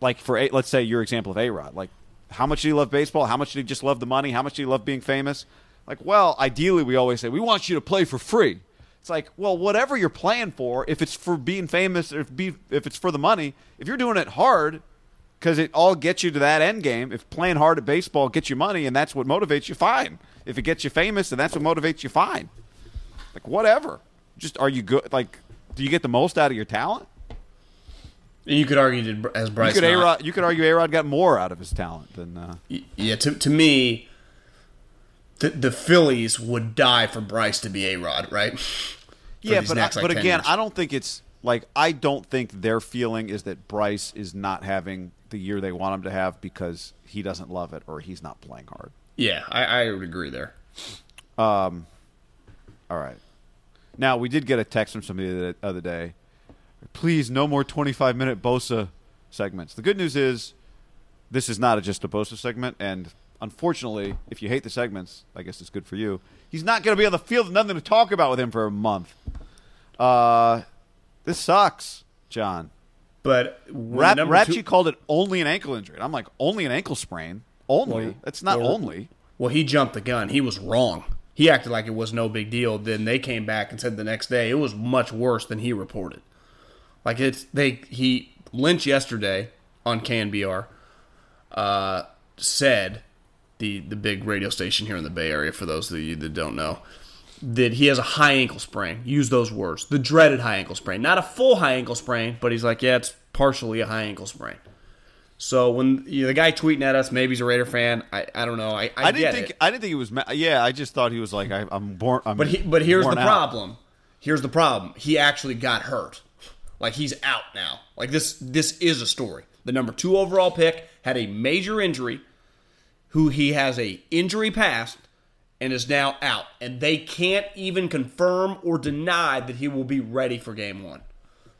like for a, let's say your example of A Rod, like how much did he love baseball? How much did he just love the money? How much did he love being famous? Like, well, ideally, we always say we want you to play for free. It's like, well, whatever you're playing for, if it's for being famous, or if be if it's for the money, if you're doing it hard, because it all gets you to that end game. If playing hard at baseball gets you money and that's what motivates you, fine. If it gets you famous and that's what motivates you, fine. Like whatever. Just are you good? Like, do you get the most out of your talent? You could argue did as Bryce. You could. A-Rod, you could argue A Rod got more out of his talent than. Uh, yeah to, to me the, the Phillies would die for Bryce to be a Rod, right? *laughs* Yeah, but next, I, like, but again, years. I don't think it's like I don't think their feeling is that Bryce is not having the year they want him to have because he doesn't love it or he's not playing hard. yeah, I, I would agree there. Um, All right. Now we did get a text from somebody the other day. Please, no more twenty-five minute Bosa segments. The good news is, this is not a, just a Bosa segment, and unfortunately, if you hate the segments, I guess it's good for you. He's not going to be on the field. Nothing to talk about with him for a month. Uh, this sucks, John. But when Rap, number two- called it only an ankle injury. And I'm like, only an ankle sprain? Only? Well, That's not well, only. Well, he jumped the gun. He was wrong. He acted like it was no big deal. Then they came back and said the next day it was much worse than he reported. Like it's they he Lynch yesterday on KNBR uh, said the the big radio station here in the Bay Area for those of you that don't know that he has a high ankle sprain. Use those words. The dreaded high ankle sprain. Not a full high ankle sprain, but he's like, yeah, it's partially a high ankle sprain. So when you know, the guy tweeting at us, maybe he's a Raider fan. I, I don't know. I, I, I didn't think it. I didn't think he was. Ma- yeah, I just thought he was like I, I'm born. I'm But he, but here's the out. problem. Here's the problem. He actually got hurt. Like he's out now. Like this this is a story. The number 2 overall pick had a major injury who he has a injury past and is now out and they can't even confirm or deny that he will be ready for game 1.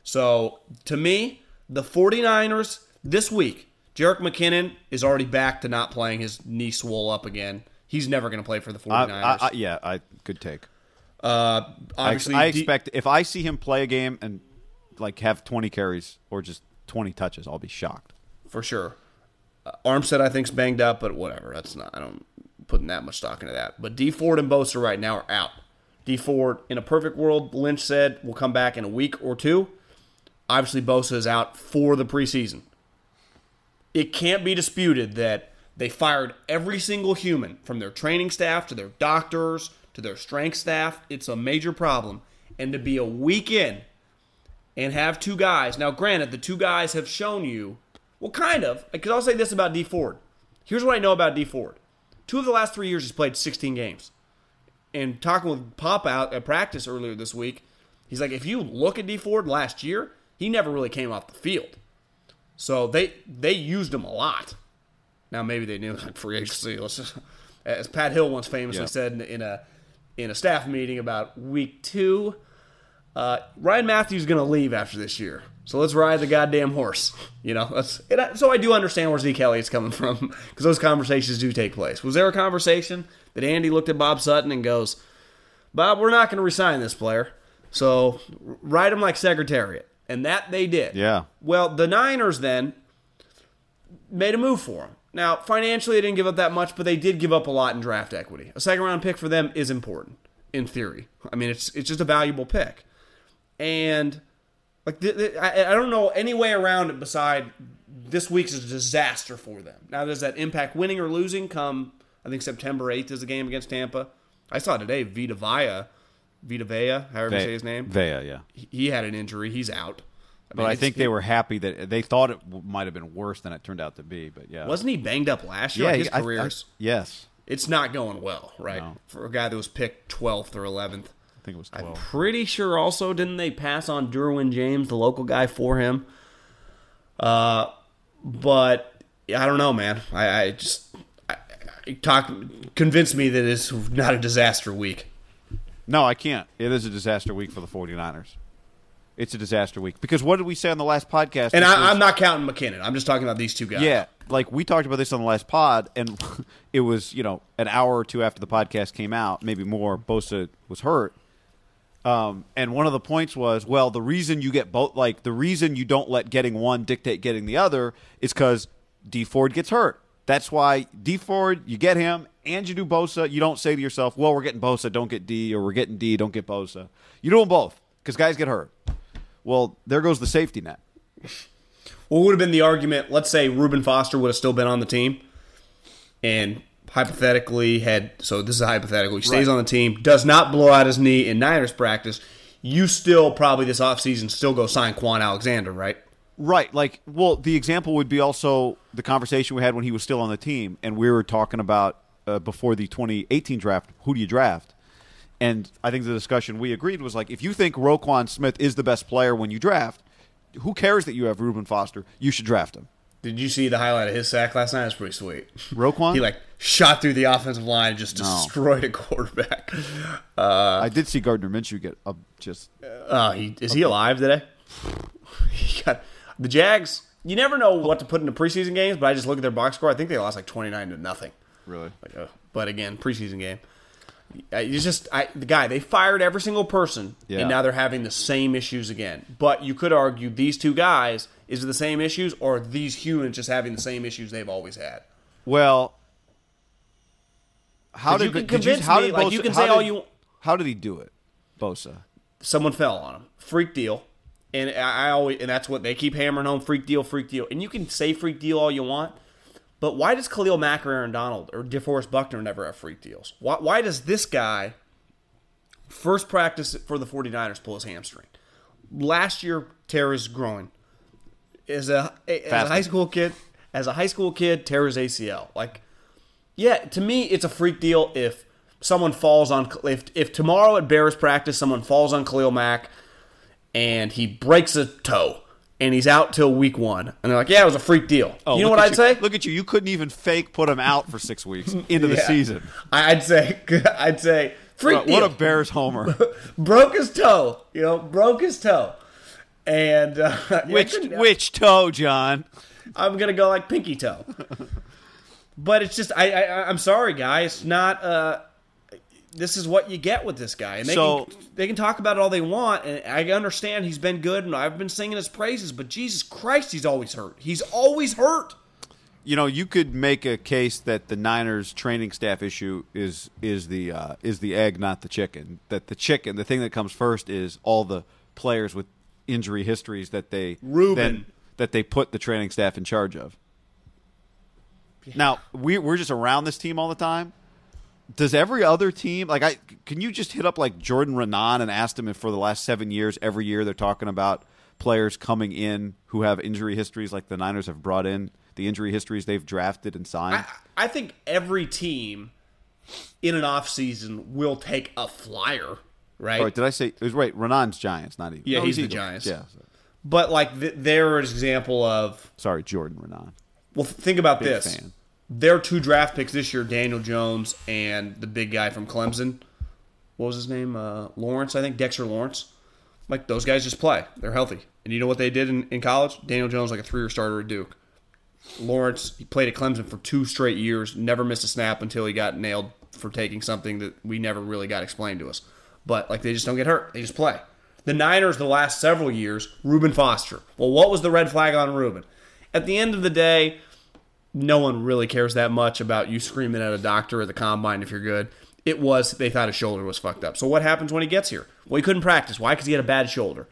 So, to me, the 49ers this week, Jerick McKinnon is already back to not playing his knee swole up again. He's never going to play for the I, 49ers. I, I, yeah, I could take. uh, I, obviously, I D- expect if I see him play a game and like have 20 carries or just 20 touches, I'll be shocked. for sure. Uh, Armstead, I think's banged up, but whatever. That's not. I don't putting that much stock into that. But D Ford and Bosa right now are out. D Ford, in a perfect world, Lynch said will come back in a week or two. Obviously, Bosa is out for the preseason. It can't be disputed that they fired every single human from their training staff to their doctors to their strength staff. It's a major problem. And to be a week in and have two guys. Now, granted, the two guys have shown you, well, kind of, because I'll say this about D Ford. Here's what I know about D Ford. Two of the last three years, he's played 16 games. And talking with Pop out at practice earlier this week, he's like, if you look at D Ford last year, he never really came off the field. So they they used him a lot. Now maybe they knew like free agency. Let's just, as Pat Hill once famously Yeah. said in, in a in a staff meeting about week two, uh, Ryan Mathews is going to leave after this year. So let's ride the goddamn horse. You know, that's and I, so I do understand where Zeke Elliott's coming *laughs* from because those conversations do take place. Was there a conversation that Andy looked at Bob Sutton and goes, "Bob, we're not going to resign this player, so ride him like Secretariat," and that they did. Yeah. Well, the Niners then made a move for him. Now, financially, they didn't give up that much, but they did give up a lot in draft equity. A second round pick for them is important, in theory. I mean, it's it's just a valuable pick, and like I, I don't know any way around it beside this week's a disaster for them. Now does that impact winning or losing? Come I think September 8th is the game against Tampa. I saw today Vita Vea, Vita Vea, however Ve- you say his name. Vea, yeah. He, he had an injury. He's out. I mean, but I think they were happy that they thought it might have been worse than it turned out to be. But yeah, wasn't he banged up last year? Yeah, like his career. yes, it's not going well, right? No. For a guy that was picked 12th or 11th think it was I'm pretty sure also didn't they pass on Derwin James, the local guy, for him? Uh, but I don't know, man. I, I just I, I talk convinced me that it's not a disaster week. No, I can't. It is a disaster week for the 49ers. It's a disaster week because what did we say on the last podcast? And was- I'm not counting McKinnon. I'm just talking about these two guys. Yeah, like we talked about this on the last pod, and *laughs* it was you know an hour or two after the podcast came out, maybe more. Bosa was hurt, um, and one of the points was, well, the reason you get both, like the reason you don't let getting one dictate getting the other, is because D Ford gets hurt. That's why D Ford, you get him, and you do Bosa. You don't say to yourself, well, we're getting Bosa, don't get D, or we're getting D, don't get Bosa. You do them both because guys get hurt. Well, there goes the safety net. What would have been the argument? Let's say Reuben Foster would have still been on the team, and hypothetically had so this is a hypothetical. He stays Right. on the team, does not blow out his knee in Niners practice. You still probably this offseason still go sign Kwon Alexander, right? Right. Like, well, the example would be also the conversation we had when he was still on the team, and we were talking about uh, before the 2018 draft, who do you draft? And I think the discussion we agreed was like, if you think Roquan Smith is the best player when you draft, who cares that you have Reuben Foster? You should draft him. Did you see the highlight of his sack last night? It's pretty sweet. Roquan? He like shot through the offensive line, and just destroyed a quarterback. *laughs* Uh, I did see Gardner Minshew get up just. uh, he is he alive today? *laughs* he got the Jags. You never know what to put into preseason games, but I just look at their box score. I think they lost like twenty nine to nothing. Really? Like, uh, but again, preseason game. You just I, the guy they fired every single person, Yeah. and now they're having the same issues again. But you could argue these two guys is it the same issues, or are these humans just having the same issues they've always had? Well, how did you can did you, convince how me, did like, Bosa, you can say all you- How did he do it, Bosa? Someone fell on him, freak deal, and I always and that's what they keep hammering home: freak deal, freak deal. And you can say freak deal all you want, but why does Khalil Mack or Aaron Donald or DeForest Buckner never have freak deals? Why, why does this guy first practice for the 49ers pull his hamstring? Last year, tear his groin. As a as a high school kid, as a high school kid, tear his ACL. Like, yeah, to me, it's a freak deal if someone falls on if if tomorrow at Bears practice someone falls on Khalil Mack and he breaks a toe and he's out till week one and they're like, yeah, it was a freak deal. you know Oh, what I'd you- say? Look at you. You couldn't even fake put him out for six weeks *laughs* into the season. I'd say *laughs* I'd say freak What, deal. what a Bears homer. *laughs* broke his toe. You know, broke his toe. And uh, which couldn't- which toe, John? I'm gonna go like pinky toe. But it's just I, I I'm sorry, guys. It's not. Uh, this is what you get with this guy, and they So- can they can talk about it all they want, and I understand he's been good, and I've been singing his praises. But Jesus Christ, he's always hurt. He's always hurt. You know, you could make a case that the Niners training staff issue is is the uh, is the egg, not the chicken. That the chicken, the thing that comes first, is all the players with injury histories that they Reuben. then that they put the training staff in charge of. Now we we're just around this team all the time. Does every other team like I can you just hit up like Jordan Raanan and ask them if for the last seven years every year they're talking about players coming in who have injury histories like the Niners have brought in the injury histories they've drafted and signed. I, I think every team in an off season will take a flyer, right? Right, did I say it was right? Raanan's Giants, not even. Yeah, No, he's the Eagles. Giants. Yeah, But like th- there is example of sorry, Jordan Raanan. Well, think about Big this. fan. Their two draft picks this year, Daniel Jones and the big guy from Clemson. What was his name? Uh, Lawrence, I think. Dexter Lawrence. Like, those guys just play. They're healthy. And you know what they did in, in college? Daniel Jones, like a three year starter at Duke. Lawrence, he played at Clemson for two straight years, never missed a snap until he got nailed for taking something that we never really got explained to us. But, like, they just don't get hurt. They just play. The Niners, the last several years, Reuben Foster. Well, what was the red flag on Reuben? At the end of the day, no one really cares that much about you screaming at a doctor at the combine if you're good. It was they thought his shoulder was fucked up. So what happens when he gets here? Well, he couldn't practice. Why? Because he had a bad shoulder.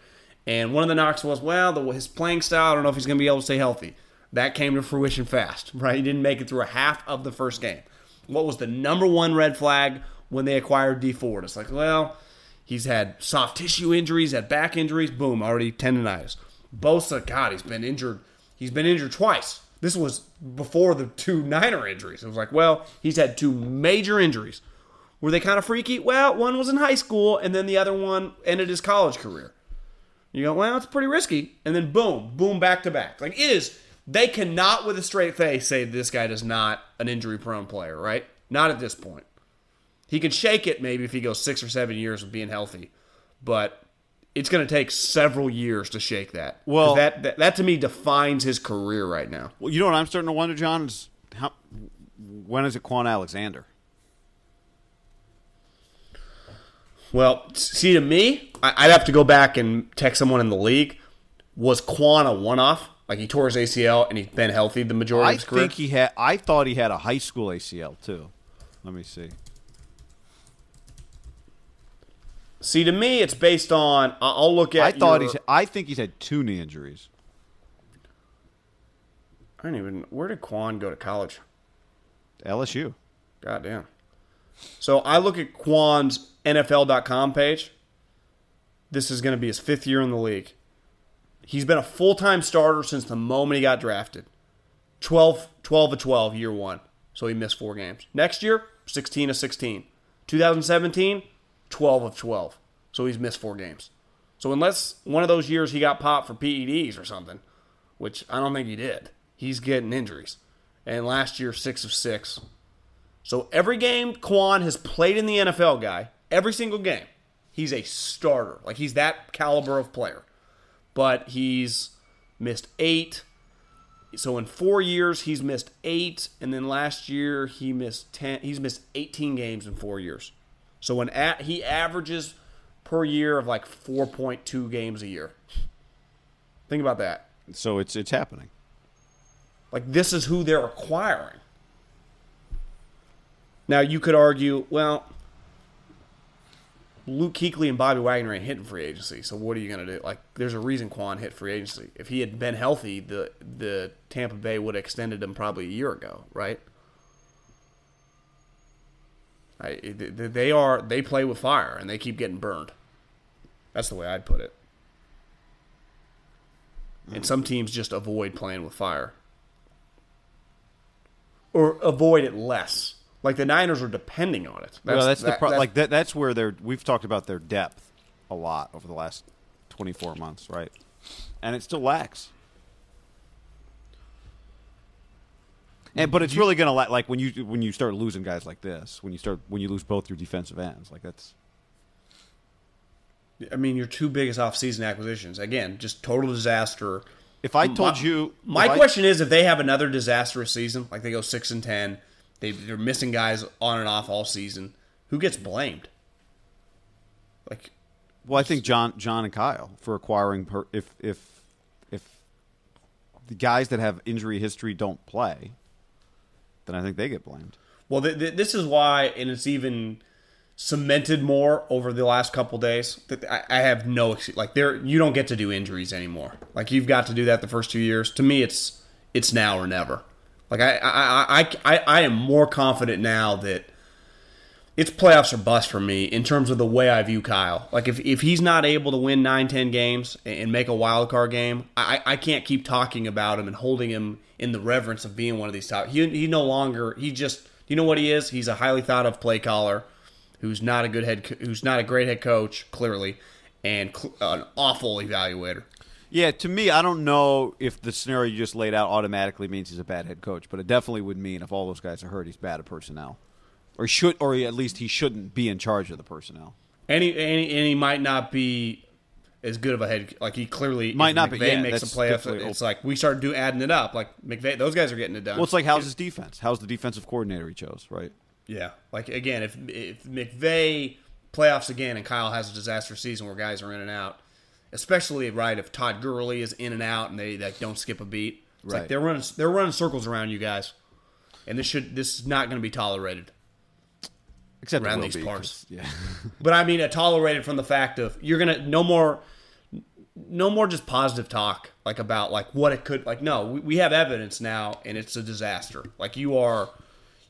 And one of the knocks was, well, the, his playing style. I don't know if he's going to be able to stay healthy. That came to fruition fast, *laughs* right? He didn't make it through a half of the first game. What was the number one red flag when they acquired D Ford? It's like, well, he's had soft tissue injuries, had back injuries. Boom, already tendonitis. Bosa, God, he's been injured. He's been injured twice. This was before the two Niner injuries. It was like, well, he's had two major injuries. Were they kind of freaky? Well, one was in high school, and then the other one ended his college career. You go, well, it's pretty risky. And then boom, boom, back to back. Like it is, they cannot with a straight face say this guy is not an injury prone player, right? Not at this point. He can shake it maybe if he goes six or seven years of being healthy, but it's going to take several years to shake that. Well- that, that that to me defines his career right now. Well, you know what I'm starting to wonder, John, is how when is it Kwon Alexander? Well, see, to me, I- I'd have to go back and text someone in the league. Was Kwon a one-off? Like he tore his ACL and he's been healthy the majority I of his career. think he had. I thought he had a high school ACL too. Let me see. See, to me, it's based on. I'll look at. I thought your- he's. I think he's had two knee injuries. I don't even. Where did Kwon go to college? LSU. God damn. So I look at Kwon's NFL.com page. This is going to be his fifth year in the league. He's been a full time starter since the moment he got drafted. 12, 12 of 12, year one. so he missed four games. Next year, 16 of 16. 2017, 12 of 12, so he's missed four games. So unless one of those years he got popped for PEDs or something, which I don't think he did, he's getting injuries. And last year, six of six. So every game Kwon has played in the NFL, guy, every single game, he's a starter. Like he's that caliber of player. But he's missed eight. So in four years, he's missed eight, and then last year he missed ten. He's missed 18 games in four years. So when at, he averages per year of like 4.2 games a year. Think about that. So it's it's happening. Like this is who they're acquiring. Now you could argue, well, Luke Kuechly and Bobby Wagner ain't hitting free agency, so what are you gonna do? Like, there's a reason Kwon hit free agency. If he had been healthy, the the Tampa Bay would have extended him probably a year ago, right? I, they are they play with fire and they keep getting burned. That's the way I'd put it. And some teams just avoid playing with fire. Or avoid it less. Like the Niners are depending on it. That's, well, that's the that, pro- that's, like that, that's where they're. We've talked about their depth a lot over the last twenty four months, right? And it still lacks. And but it's really gonna la- like when you when you start losing guys like this, when you start when you lose both your defensive ends, like that's. I mean, your two biggest off-season acquisitions. Again, just total disaster. If I told my, you, my question I, is, if they have another disastrous season, like they go six and ten, they, they're missing guys on and off all season. Who gets blamed? Like, well, I think John, John and Kyle for acquiring. Per, if if if the guys that have injury history don't play, then I think they get blamed. Well, th- th- this is why, and it's even cemented more over the last couple days. I, I have no excuse. Like, there, you don't get to do injuries anymore. Like, you've got to do that the first two years. To me, it's it's now or never. Like I, I, I, I, I am more confident now that it's playoffs or bust for me in terms of the way I view Kyle. Like if, if he's not able to win 9, 10 games and make a wild card game, I, I can't keep talking about him and holding him in the reverence of being one of these top. He, he no longer he just you know what he is? He's a highly thought of play caller who's not a good head who's not a great head coach clearly and cl- an awful evaluator. Yeah, to me, I don't know if the scenario you just laid out automatically means he's a bad head coach, but it definitely would mean if all those guys are hurt, he's bad at personnel, or should, or at least he shouldn't be in charge of the personnel. And he, and he, and he might not be as good of a head. Like he clearly might not McVay be. Yeah, makes a playoff. It's like we start do adding it up. Like McVay, those guys are getting it done. Well, it's like how's his defense? How's the defensive coordinator he chose? Right. Yeah. Like again, if if McVay playoffs again and Kyle has a disaster season where guys are in and out especially right if Todd Gurley is in and out and they like don't skip a beat. It's right. like they're running they're running circles around you guys, and this should this is not going to be tolerated. Except around these parts, yeah. *laughs* but I mean, a tolerated from the fact of you're gonna no more, no more just positive talk like about like what it could like. No, we, we have evidence now, and it's a disaster. Like you are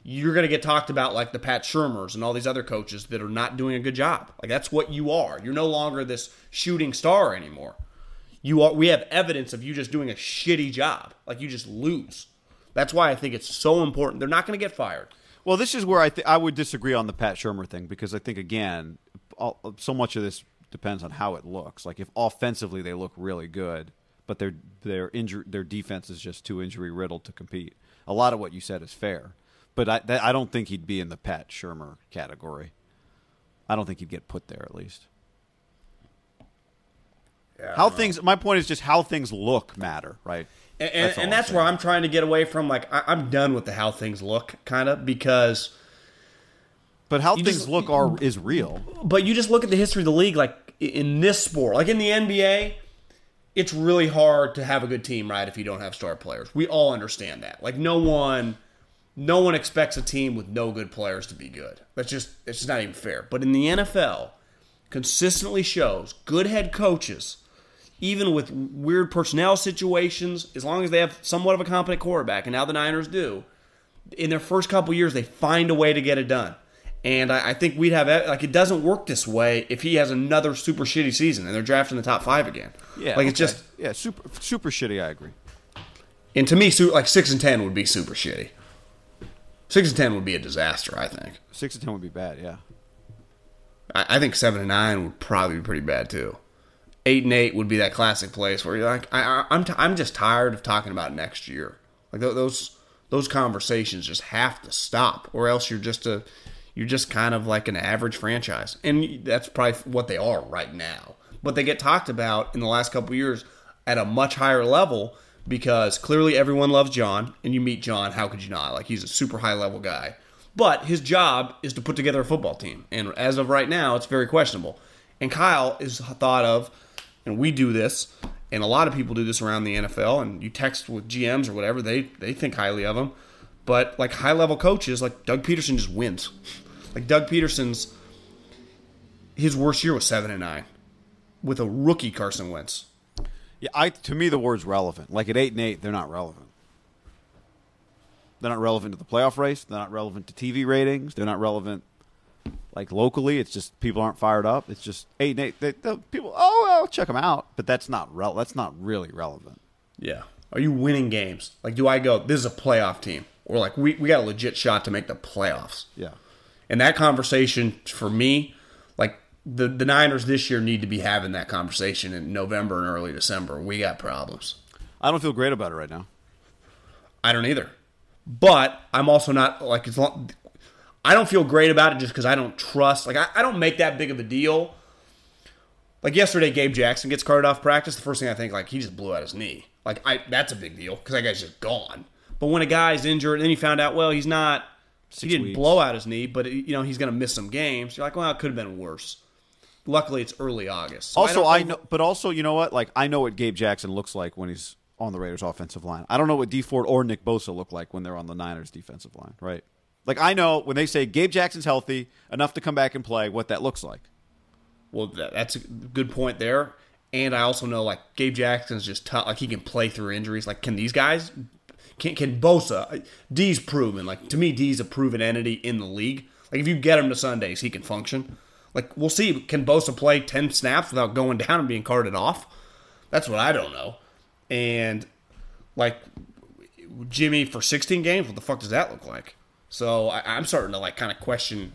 you're going to get talked about like the Pat Shurmurs and all these other coaches that are not doing a good job. Like that's what you are. You're no longer this shooting star anymore. You are. We have evidence of you just doing a shitty job. Like you just lose. That's why I think it's so important. They're not going to get fired. Well, this is where I th- I would disagree on the Pat Shurmur thing because I think again, all, so much of this depends on how it looks. Like if offensively they look really good, but their their injury their defense is just too injury riddled to compete. A lot of what you said is fair but I, that, I don't think he'd be in the Pat Shurmur category. I don't think he'd get put there at least. Yeah, how things. My point is just how things look matter, right? And, and that's, and that's where I'm trying to get away from. Like I, am done with the how things look, kind of because. But how things just, look are is real. But you just look at the history of the league, like in this sport, like in the NBA, it's really hard to have a good team, right? If you don't have star players, we all understand that. Like no one no one expects a team with no good players to be good. That's just it's just not even fair. But in the NFL, consistently shows good head coaches, even with weird personnel situations, as long as they have somewhat of a competent quarterback, and now the Niners do, in their first couple years they find a way to get it done. And I, I think we'd have like it doesn't work this way if he has another super shitty season and they're drafting the top five again. Yeah, like okay. it's just yeah, super super shitty. I agree. And to me, like six and ten would be super shitty. Six and ten would be a disaster. I think. Six and ten would be bad. Yeah. I, I think seven and nine would probably be pretty bad too. Eight and eight would be that classic place where you're like, I, I'm t- I'm just tired of talking about next year. Like th- those those conversations just have to stop, or else you're just a you're just kind of like an average franchise, and that's probably what they are right now. But they get talked about in the last couple years at a much higher level because clearly everyone loves John, and you meet John, how could you not? Like he's a super high level guy. But his job is to put together a football team, and as of right now, it's very questionable. And Kyle is thought of, and we do this, and a lot of people do this around the NFL. And you text with GMs or whatever, they they think highly of them. But like high level coaches, like Doug Pederson just wins. Like Doug Pederson's, his worst year was seven and nine, with a rookie Carson Wentz. Yeah, I to me the word's relevant. Like at eight and eight, they're not relevant. They're not relevant to the playoff race. They're not relevant to TV ratings. They're not relevant like locally. It's just people aren't fired up. It's just and eight. They, the people, oh well, check them out. But that's not rel- That's not really relevant. Yeah. Are you winning games? Like, do I go, this is a playoff team? Or like, we, we got a legit shot to make the playoffs. Yeah. And that conversation for me, like the the Niners this year need to be having that conversation in November and early December. We got problems. I don't feel great about it right now. I don't either. But I'm also not like it's long, I don't feel great about it just because I don't trust. Like I, I don't make that big of a deal. Like yesterday, Gabe Jackson gets carted off practice. The first thing I think, like he just blew out his knee. Like I, that's a big deal because that guy's just gone. But when a guy's injured, and then you found out, well, he's not. he didn't weeks. blow out his knee, but you know he's going to miss some games. You're like, well, it could have been worse. Luckily, it's early August. So Also, don't I, know, but also, you know what? Like, I know what Gabe Jackson looks like when he's on the Raiders' offensive line. I don't know what D Ford or Nick Bosa look like when they're on the Niners' defensive line, right? Like, I know when they say Gabe Jackson's healthy enough to come back and play, what that looks like. Well, that, that's a good point there. And I also know like Gabe Jackson's just tough. Like he can play through injuries. Like can these guys? Can can Bosa? D's proven. Like to me, D's a proven entity in the league. Like if you get him to Sundays, he can function. Like we'll see. Can Bosa play ten snaps without going *laughs* down and being carted off? That's what I don't know. And like Jimmy for 16 games, what the fuck does that look like? So I, I'm starting to like kind of question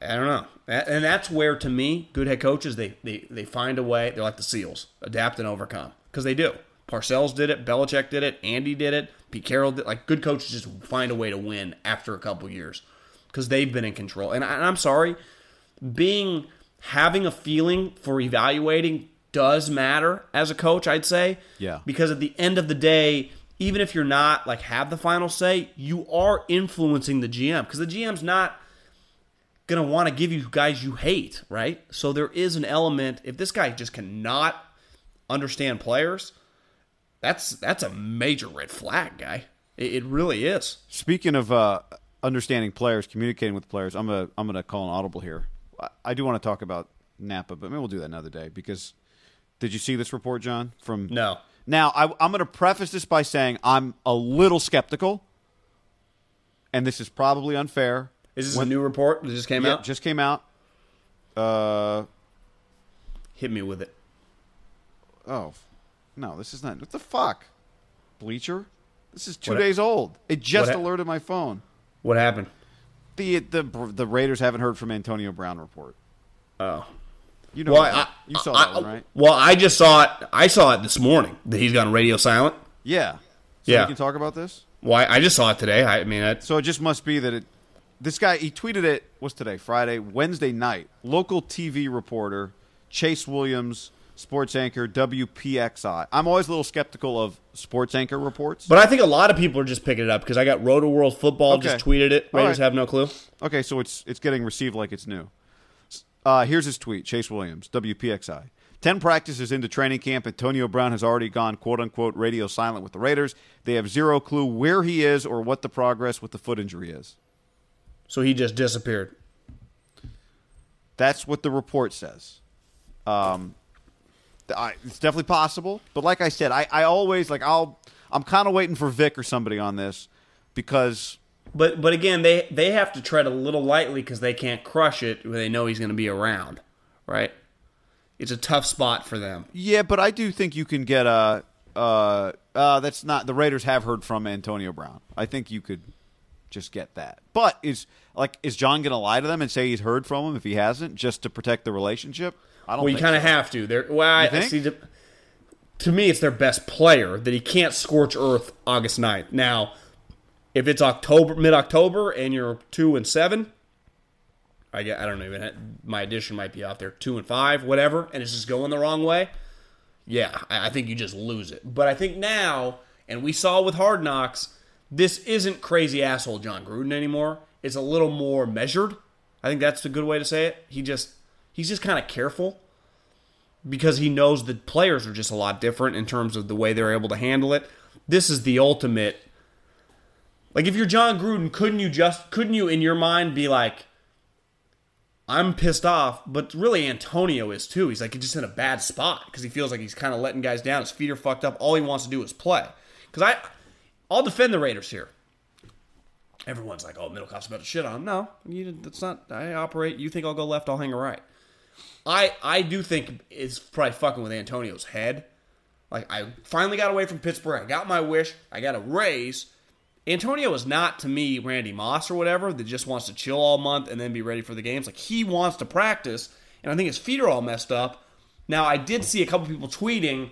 I don't know. And that's where, to me, good head coaches, they, they, they find a way. They're like the SEALs, adapt and overcome. Because they do. Parcells did it. Belichick did it. Andy did it. Pete Carroll did Like, good coaches just find a way to win after a couple years. Because they've been in control. And, I, and I'm sorry, being, having a feeling for evaluating does matter as a coach, I'd say. Yeah. Because at the end of the day, even if you're not, like, have the final say, you are influencing the GM. Because the GM's not going to want to give you guys you hate, right? So there is an element if this guy just cannot understand players, that's that's a major red flag, guy. It, it really is. Speaking of uh, understanding players, communicating with players, I'm gonna I'm gonna call an audible here. I, I do want to talk about Napa, but maybe we'll do that another day. Because did you see this report, John? From No. Now I, I'm going to preface this by saying I'm a little skeptical, and this is probably unfair. Is this When- a new report that just came Yeah, out? just came out. Uh Hit me with it. oh, no, this is not. What the fuck, Bleacher? This is two What- days old. It just ha- alerted my phone. What happened? The the the Raiders haven't heard from Antonio Brown report. Oh. You know, Well. I, you saw I- that one, right? Well, I just saw it. I saw it this morning that he's gone radio silent. Yeah. So Yeah. We can talk about this. Why? I just saw it today. I mean, I, So it just must be that it. This guy he tweeted it. What's today? Friday, Wednesday night. Local TV reporter Chase Williams, sports anchor WPXI. I'm always a little skeptical of sports anchor reports. but I think a lot of people are just picking it up because I got Rotoworld Football just tweeted it. Raiders right. have no clue. Okay, so it's it's getting received like it's new. Uh, here's his tweet: Chase Williams, WPXI. Ten practices into training camp, Antonio Brown has already gone "quote unquote" radio silent with the Raiders. They have zero clue where he is or what the progress with the foot injury is. So he just disappeared. That's what the report says. Um, I, it's definitely possible, but like I said, I, I always like I'll I'm kind of waiting for Vic or somebody on this because But but again, they they have to tread a little lightly because they can't crush it when they know he's going to be around, right? It's a tough spot for them. yeah, but I do think you can get a uh, uh, that's not the Raiders have heard from Antonio Brown. I think you could just get that. But is like is John going to lie to them and say he's heard from him if he hasn't, just to protect the relationship? I don't. Well, you kind of so. have to. They're, well, I, think? see. The, to me, it's their best player that he can't scorch earth August 9th. Now, if it's October, mid October, and you're two and seven, I get, I don't even. My addition might be out there two and five, whatever, and it's just going the wrong way. Yeah, I, think you just lose it. But I think now, and we saw with Hard Knocks, this isn't crazy asshole Jon Gruden anymore. It's a little more measured. I think that's a good way to say it. He just he's just kind of careful because he knows the players are just a lot different in terms of the way they're able to handle it. This is the ultimate. Like if you're Jon Gruden, couldn't you just couldn't you in your mind be like, I'm pissed off, but really Antonio is too. He's like he's just in a bad spot because he feels like he's kind of letting guys down. His feet are fucked up. All he wants to do is play. Because I, I'll defend the Raiders here. Everyone's like, "Oh, Middlekauff's about to shit on him." No, you, that's not. I operate. You think I'll go left? I'll hang a right. I I do think it's probably fucking with Antonio's head. Like I finally got away from Pittsburgh. I got my wish. I got a raise. Antonio is not to me Randy Moss or whatever that just wants to chill all month and then be ready for the games. Like he wants to practice, and I think his feet are all messed up. Now I did see a couple people tweeting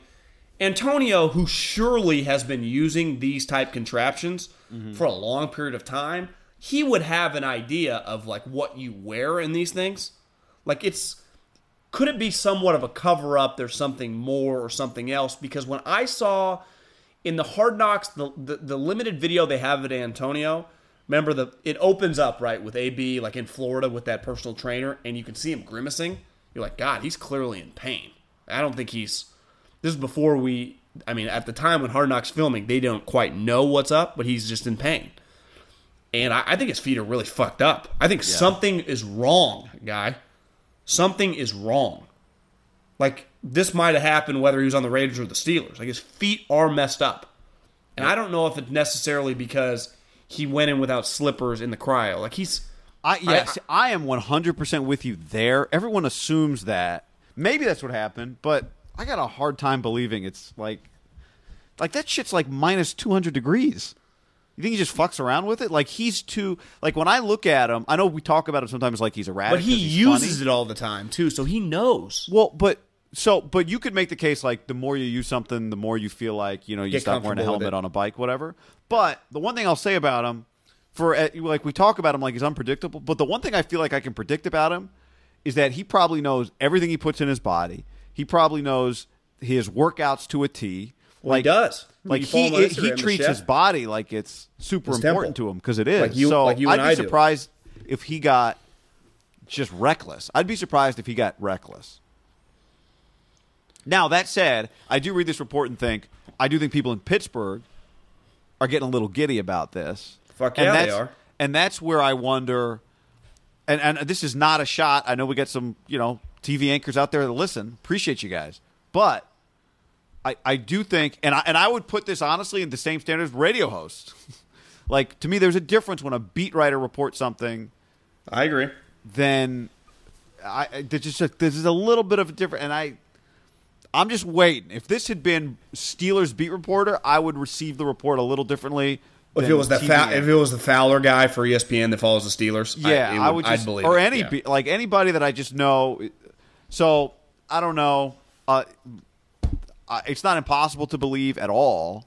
Antonio, who surely has been using these type contraptions mm-hmm. for a long period of time, he would have an idea of like what you wear in these things. Like it's could it be somewhat of a cover up? There's something more or something else because when I saw in the Hard Knocks the, the the limited video they have of Antonio, remember the it opens up right with AB like in Florida with that personal trainer and you can see him grimacing. You're like, God, he's clearly in pain. I don't think he's. This is before we. I mean, at the time when Hard Knocks filming, they don't quite know what's up, but he's just in pain. And I, I think his feet are really fucked up. I think something is wrong, guy. Something is wrong. Like this might have happened whether he was on the Raiders or the Steelers. Like his feet are messed up, and I don't know if it's necessarily because he went in without slippers in the cryo. Like he's. I yes, I, am 100% with you there. Everyone assumes that. Maybe that's what happened, but I got a hard time believing it's like like that shit's like minus 200 degrees. You think he just fucks around with it? Like he's too like when I look at him, I know we talk about him sometimes like he's erratic. But he uses funny. it all the time too, so he knows. Well, but so but you could make the case like the more you use something, the more you feel like you know you Get stop wearing a helmet on a bike, whatever. But the one thing I'll say about him, for uh, like we talk about him like he's unpredictable, but the one thing I feel like I can predict about him is that he probably knows everything he puts in his body. He probably knows his workouts to a T. Well, he does. Like he him he treats his body like it's super His important temple. to him because it is. Like you- so like you I'd be I do. surprised if he got just reckless. I'd be surprised if he got reckless. Now that said, I do read this report and think I do think people in Pittsburgh are getting a little giddy about this. Fuck and yeah, they are. And that's where I wonder. And and this is not a shot. I know we got some you know TV anchors out there that listen. Appreciate you guys, but I, I do think, and I, and I would put this honestly in the same standard as radio hosts. *laughs* like to me, there's a difference when a beat writer reports something I agree. then I there's just a, this is a little bit of a different, and I I'm just waiting. If this had been Steelers beat reporter, I would receive the report a little differently. If it was fa- if it was the Fowler guy for ESPN that follows the Steelers, yeah, I, it I would I'd just believe or any yeah. like anybody that I just know. So I don't know. Uh, it's not impossible to believe at all,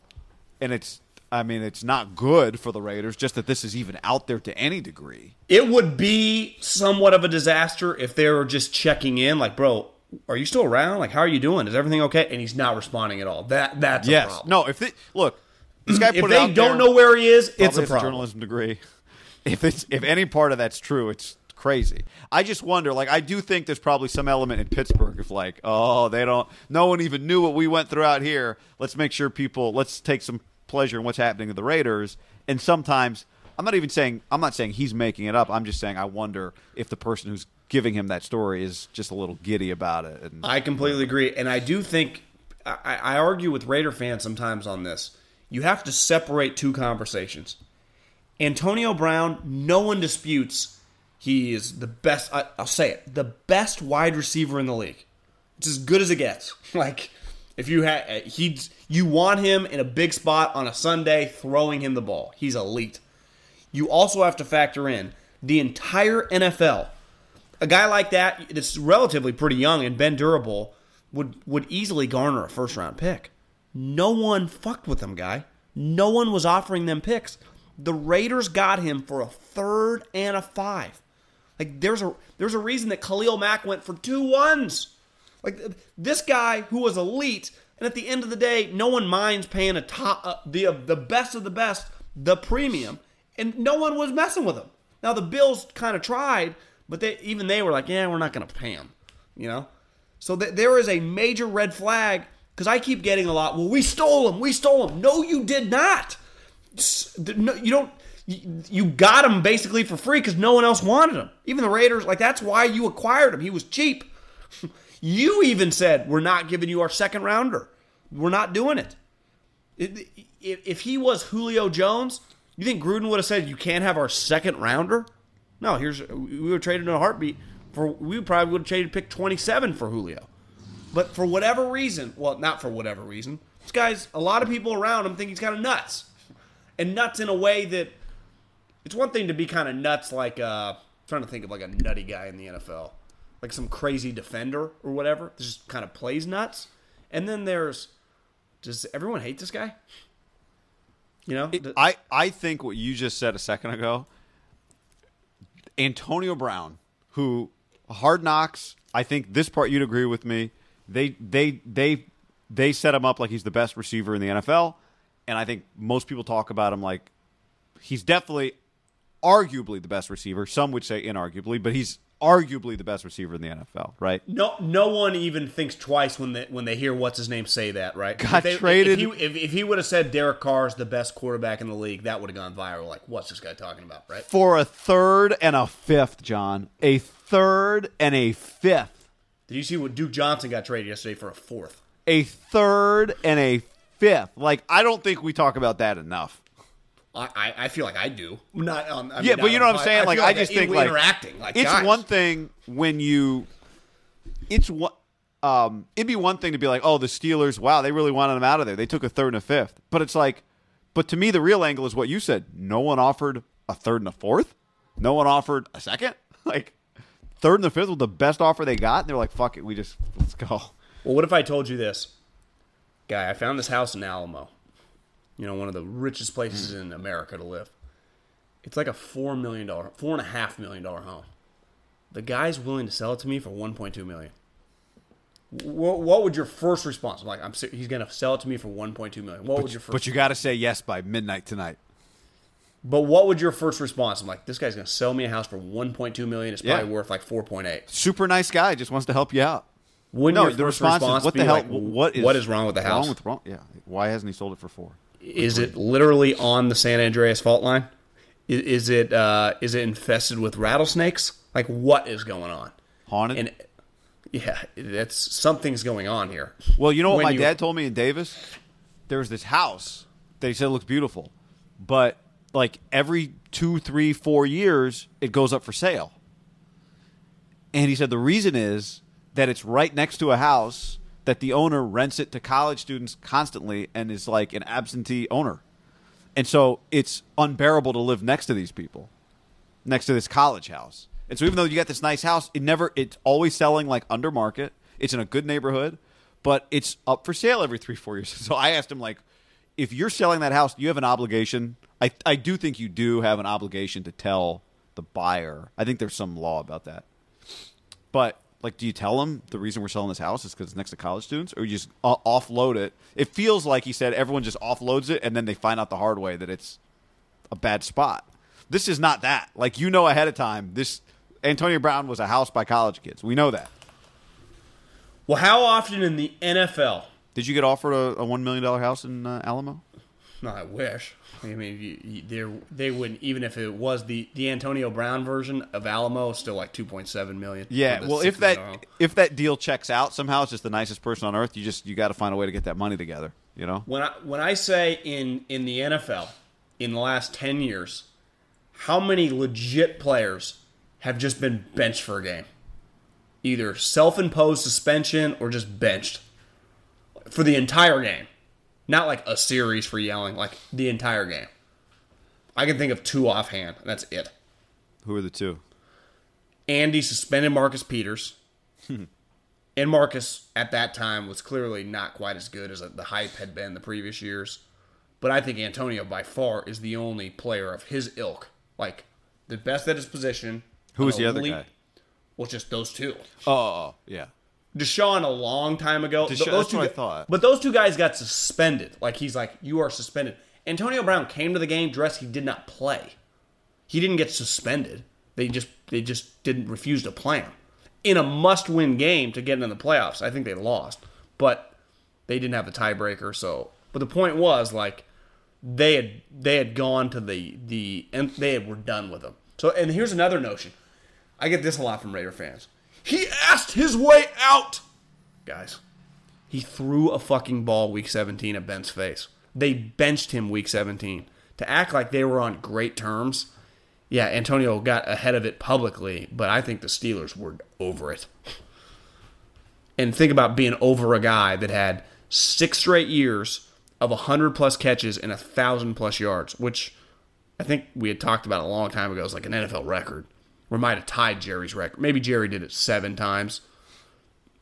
and it's. I mean, it's not good for the Raiders. Just that this is even out there to any degree. It would be somewhat of a disaster if they were just checking in, like, bro, are you still around? Like, how are you doing? Is everything okay? And he's not responding at all. That that's a Yes. problem. No. If they look, this guy if they don't there- know where he is, it's a problem. journalism degree. *laughs* If it's if any part of that's true, it's crazy. I just wonder. Like, I do think there's probably some element in Pittsburgh of like, oh, they don't. No one even knew what we went through out here. Let's make sure people. Let's take some pleasure in what's happening to the Raiders. And sometimes, I'm not even saying. I'm not saying he's making it up. I'm just saying I wonder if the person who's giving him that story is just a little giddy about it. And I completely agree, and I do think I, I argue with Raider fans sometimes on this. You have to separate two conversations. Antonio Brown, no one disputes he is the best. I, I'll say it, the best wide receiver in the league. It's as good as it gets. *laughs* Like if you had uh, he's you want him in a big spot on a Sunday, throwing him the ball. He's elite. you also have to factor in the entire NFL. A guy like that that's relatively pretty young and been durable would would easily garner a first round pick. No one fucked with him, guy. No one was offering them picks. The Raiders got him for a third and a five. Like there's a there's a reason that Khalil Mack went for two ones. Like this guy who was elite, and at the end of the day, no one minds paying a top uh, the uh, the best of the best, the premium, and no one was messing with him. Now the Bills kind of tried, but they even they were like, yeah, we're not going to pay him. You know, so th- there is a major red flag because I keep getting a lot. Well, we stole him. We stole him. No, you did not. No, you don't. You got him basically for free because no one else wanted him. Even the Raiders, like that's why you acquired him. He was cheap. *laughs* you even said we're not giving you our second rounder. We're not doing it. If he was Julio Jones, you think Gruden would have said you can't have our second rounder? No, here's we would have traded in a heartbeat for we probably would have traded pick 27 for Julio. But for whatever reason, well, not for whatever reason, this guy's a lot of people around him think he's kind of nuts. And nuts in a way that it's one thing to be kind of nuts like uh I'm trying to think of like a nutty guy in the NFL. Like some crazy defender or whatever. Just kind of plays nuts. And then there's does everyone hate this guy? You know? I, I think what you just said a second ago, Antonio Brown, who hard knocks, I think this part you'd agree with me. They they they they set him up like he's the best receiver in the NFL, and I think most people talk about him like he's definitely arguably the best receiver. Some would say inarguably, but he's arguably the best receiver in the NFL, right? No, no one even thinks twice when they when they hear what's his name say that, right? Got if they, traded. If he, if, if he would have said Derek Carr is the best quarterback in the league, that would have gone viral. Like, what's this guy talking about, right? For a third and a fifth, John, a third and a fifth. Did you see what Duke Johnson got traded yesterday for a fourth? A third and a fifth. Like, I don't think we talk about that enough. I, I feel like I do. Not um, I yeah, mean, but you know what I'm saying. I like, feel I just think like interacting. Like, it's guys. one thing when you. It's what. Um, it'd be one thing to be like, oh, the Steelers, wow, they really wanted him out of there. They took a third and a fifth. But it's like, but to me, the real angle is what you said. No one offered a third and a fourth. No one offered a second. *laughs* Like, third and the fifth was the best offer they got. And they're like, fuck it, we just let's go. Well, what if I told you this, guy? I found this house in Alamo. You know, one of the richest places hmm. in America to live. It's like a four million dollar, four and a half million dollar home. The guy's willing to sell it to me for one point two million. What, what would your first response? I'm like, I'm ser- he's gonna sell it to me for one point two million. What would your first? But you got to say yes by midnight tonight. But what would your first response? I'm like, this guy's gonna sell me a house for 1.2 million. It's probably Yeah. worth like 4.8. Super nice guy, just wants to help you out. Wouldn't no, your the first response, response is, what the hell? like, what is what is wrong with the house? Wrong with wrong? Yeah. Why hasn't he sold it for four? Is it literally on the San Andreas fault line? Is, is it uh, is it infested with rattlesnakes? Like what is going on? Haunted. And yeah, that's something's going on here. Well, you know what When my you- dad told me in Davis? There was this house that he said looks beautiful, but like every two, three, four years, it goes up for sale. And he said the reason is that it's right next to a house that the owner rents it to college students constantly and is like an absentee owner. And so it's unbearable to live next to these people, next to this college house. And so even though you got this nice house, it never it's always selling like under market. It's in a good neighborhood, but it's up for sale every three, four years. *laughs* So I asked him like, if you're selling that house, you have an obligation. I I do think you do have an obligation to tell the buyer. I think there's some law about that. But like, do you tell them the reason we're selling this house is because it's next to college students, or you just uh, offload it? It feels like he said everyone just offloads it, and then they find out the hard way that it's a bad spot. This is not that. Like you know ahead of time, this Antonio Brown was a house by college kids. We know that. Well, how often in the NFL? Did you get offered a, a one million dollar house in uh, Alamo? No, I wish. I mean, you, you, they're- they wouldn't even if it was the the Antonio Brown version of Alamo, still like 2.7 million. Yeah. Well, if that million. if that deal checks out somehow, it's just the nicest person on earth. You just you got to find a way to get that money together. You know. when I when I say in in the NFL in the last 10 years, how many legit players have just been benched for a game? Either self-imposed suspension or just benched for the entire game. Not like a series for yelling, like the entire game. I can think of two offhand, and that's it. Who are the two? Andy suspended Marcus Peters. *laughs* Hmm. and Marcus at that time was clearly not quite as good as the hype had been the previous years. But I think Antonio by far is the only player of his ilk, like the best at his position. Who was the other elite- guy? Well, just those two. Oh, oh, oh, yeah. DeSean a long time ago. DeSean- Th- that's two thought. But those two guys got suspended. Like he's like, you are suspended. Antonio Brown came to the game dressed. He did not play. He didn't get suspended. They just they just didn't refuse to play him in a must-win game to get in the playoffs. I think they lost, but they didn't have the tiebreaker. So, but the point was like they had they had gone to the the and they had, were done with him. So, and here's another notion. I get this a lot from Raider fans. He asked his way out, guys. He threw a fucking ball week 17 at Ben's face. They benched him week 17 to act like they were on great terms. Yeah, Antonio got ahead of it publicly, but I think the Steelers were over it. And think about being over a guy that had six straight years of 100 plus catches and 1,000 plus yards, which I think we had talked about a long time ago. It was like an NFL record. Or might have tied Jerry's record. Maybe Jerry did it seven times.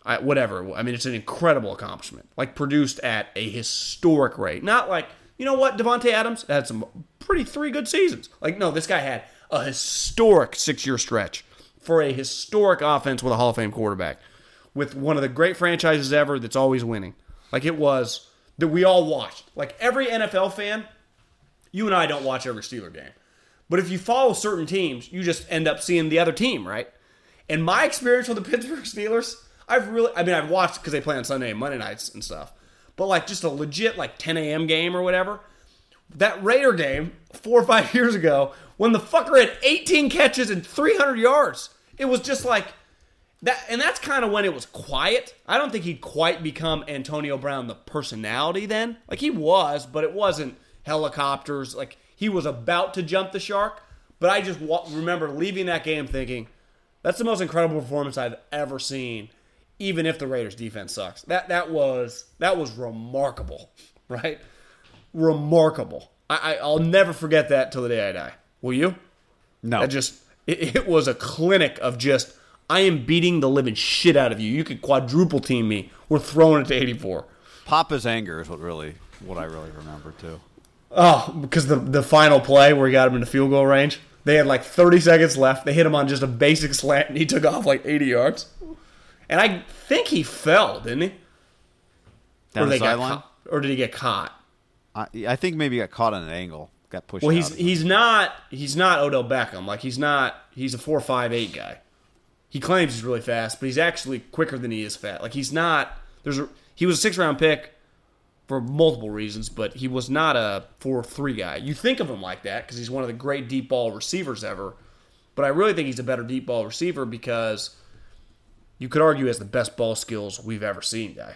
I, whatever. I mean, it's an incredible accomplishment. Like produced at a historic rate. Not like you know what Davante Adams had some pretty three good seasons. Like no, this guy had a historic six year stretch for a historic offense with a Hall of Fame quarterback, with one of the great franchises ever that's always winning. Like it was that we all watched. Like every NFL fan, you and I don't watch every Steeler game. But if you follow certain teams, you just end up seeing the other team, right? And my experience with the *laughs* Pittsburgh Steelers, I've really, I mean, I've watched because they play on Sunday and Monday nights and stuff. But like just a legit like 10 a.m. game or whatever. That Raider game four or five *laughs* years ago, when the fucker had 18 catches and 300 yards, it was just like that. And that's kind of when it was quiet. I don't think he'd quite become Antonio Brown, the personality then. Like he was, but it wasn't helicopters. Like he was about to jump the shark. But I just wa- remember leaving that game thinking, that's the most incredible performance I've ever seen, even if the Raiders defense sucks. That that was that was remarkable, *laughs* right? Remarkable. I, I I'll never forget that till the day I die. Will you? No. That just it, it was a clinic of just I am beating the living shit out of you. You could quadruple team me. We're throwing it to 84. Papa's anger is what really what I really remember too. Oh, because the the final play where he got him in the field goal range, they had like 30 seconds left. They hit him on just a basic slant, and he took off like 80 yards. And I think he fell, didn't he? Down or, the sideline. or did he get caught? I, I think maybe he got caught on an angle, got pushed. Well, out he's he's not he's not Odell Beckham. Like he's not he's a four five eight guy. He claims he's really fast, but he's actually quicker than he is fat. Like he's not. There's a he was a six round pick for multiple reasons, but he was not a four three guy. You think of him like that because he's one of the great deep ball receivers ever. But I really think he's a better deep ball receiver because you could argue he has the best ball skills we've ever seen, guy.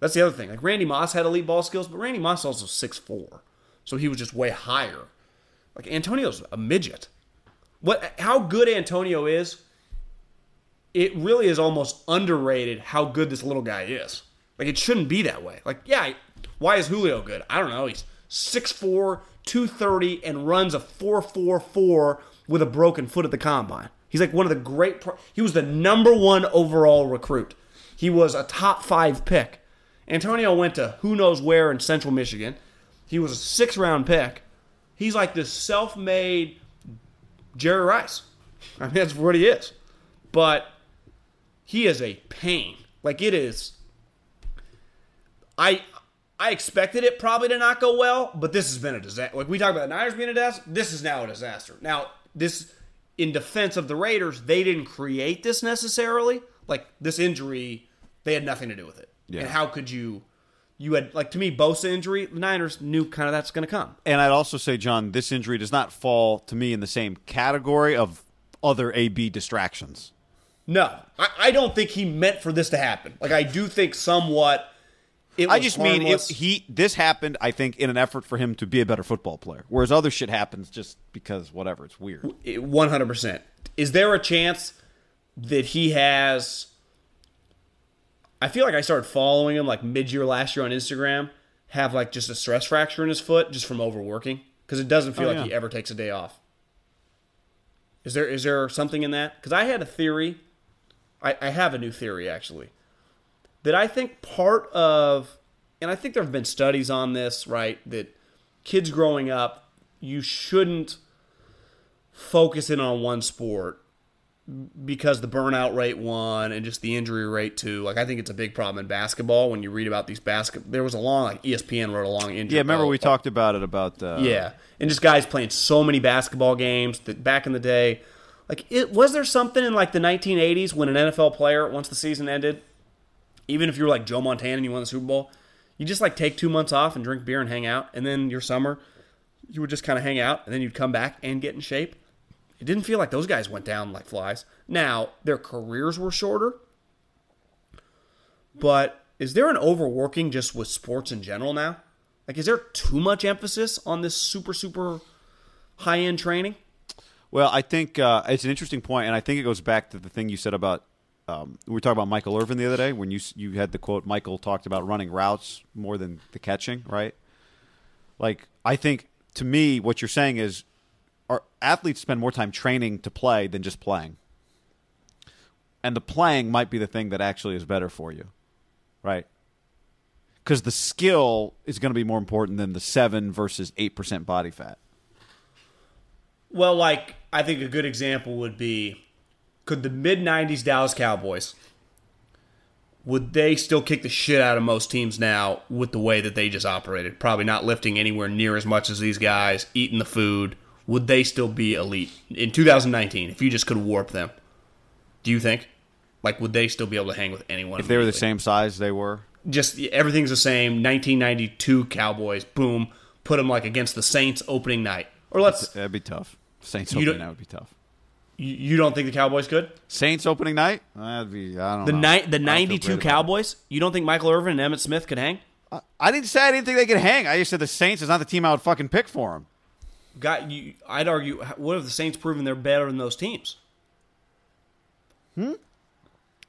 That's the other thing. Like Randy Moss had elite ball skills, but Randy Moss also six four, so he was just way higher. Like Antonio's a midget. What? How good Antonio is? It really is almost underrated how good this little guy is. Like it shouldn't be that way. Like yeah, why is Julio good? I don't know. He's 6'4", 230, and runs a four four four with a broken foot at the combine. He's like one of the great. Pro- he was the number one overall recruit. He was a top five pick. Antonio went to who knows where in Central Michigan. He was a six round pick. He's like this self made Jerry Rice. I mean, that's what he is. But he is a pain. Like it is. I I expected it probably to not go well, but this has been a disaster. Like we talk about the Niners being a disaster, this is now a disaster. Now this, in defense of the Raiders, they didn't create this necessarily. Like this injury, they had nothing to do with it. Yeah. And how could you? You had like to me Bosa injury. The Niners knew kind of that's going to come. And I'd also say, John, this injury does not fall to me in the same category of other AB distractions. No, I, I don't think he meant for this to happen. Like I do think somewhat. I just mean it, he. This happened, I think, in an effort for him to be a better football player, whereas other shit happens just because whatever. It's weird. One hundred percent. Is there a chance that he has? I feel like I started following him like mid-year last year on Instagram. Have like just a stress fracture in his foot just from overworking. because it doesn't feel Oh, like yeah. he ever takes a day off. Is there is there something in that? Because I had a theory. I, I have a new theory actually. That I think part of, and I think there have been studies on this, right? That kids growing up, you shouldn't focus in on one sport because the burnout rate one and just the injury rate two. Like I think it's a big problem in basketball when you read about these basket. There was a long like ESPN wrote a long injury. Yeah, remember oh, we talked about it about uh, yeah, and just guys playing so many basketball games that back in the day, like it was there something in like the 1980s when an NFL player once the season ended, even if you were like Joe Montana and you won the Super Bowl, you just like take two months off and drink beer and hang out, and then your summer, you would just kind of hang out, and then you'd come back and get in shape. It didn't feel like those guys went down like flies. Now their careers were shorter, but is there an overworking just with sports in general now? Like, is there too much emphasis on this super, super high end training? Well, I think uh, it's an interesting point, and I think it goes back to the thing you said about um, we were talking about Michael Irvin the other day when you you had the quote Michael talked about running routes more than the catching, right? Like I think to me, what you're saying is our athletes spend more time training to play than just playing, and the playing might be the thing that actually is better for you, right? Because the skill is going to be more important than the seven versus eight percent body fat. Well, like, I think a good example would be could the mid 90s Dallas Cowboys, would they still kick the shit out of most teams now with the way that they just operated? Probably not lifting anywhere near as much as these guys, eating the food. Would they still be elite in 2019 if you just could warp them? Do you think? Like, would they still be able to hang with anyone? If they were the same size they were, just everything's the same. 1992 Cowboys, boom, put them like against the Saints opening night. Or let's That'd be tough. Saints opening night would be tough. You, you don't think the Cowboys could? Saints opening night? That'd be I don't The know. night I the 92 Cowboys, you don't think Michael Irvin and Emmitt Smith could hang? it. I didn't say I didn't think they could hang. I just said the Saints is not the team I would fucking pick for them. Got you I'd argue what have the Saints proven they're better than those teams? Hmm.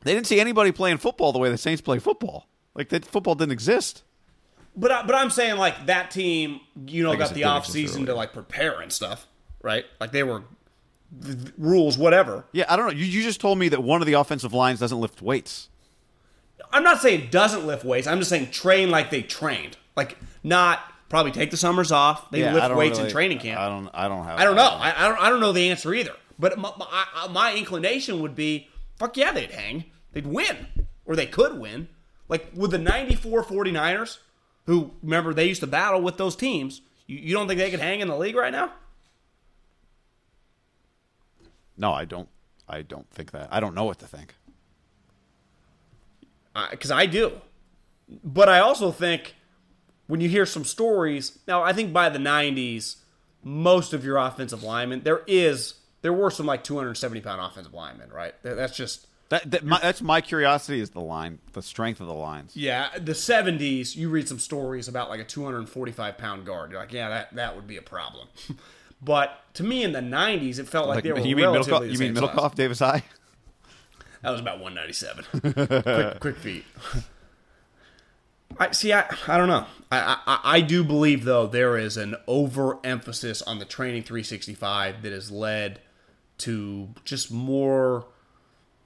They didn't see anybody playing football the way the Saints play football. Like that football didn't exist. But I, but I'm saying like that team, you know, I got the off season to like prepare and stuff, right? Like they were rules whatever. Yeah, I don't know. You, you just told me that one of the offensive lines doesn't lift weights. I'm not saying doesn't lift weights. I'm just saying train like they trained. Like not probably take the summers off. They Yeah, lift weights in training camp. I don't. I don't have. I don't know. I, I don't. I don't know the answer either. But my, my, my inclination would be, fuck yeah, they'd hang. They'd win, or they could win. Like with the '94 49ers, who remember they used to battle with those teams. You, you don't think they could hang in the league right now? No, I don't. I don't think that. I don't know what to think. Because I do. But I also think when you hear some stories, now I think by the '90s, most of your offensive linemen, there is there were some like 270 pound offensive linemen, right? That's just That, that my, that's my curiosity is the line, the strength of the lines. Yeah, the '70s. You read some stories about like a 245 pound guard. You're like, yeah, that that would be a problem. *laughs* but to me, in the '90s, it felt like, Like, they were you mean relatively Middlekauff? You mean size. Middlekauff, Davis High? *laughs* That was about 197. *laughs* quick, quick feet. *laughs* I see. I, I don't know. I, I I do believe though there is an overemphasis on the training 365 that has led to just more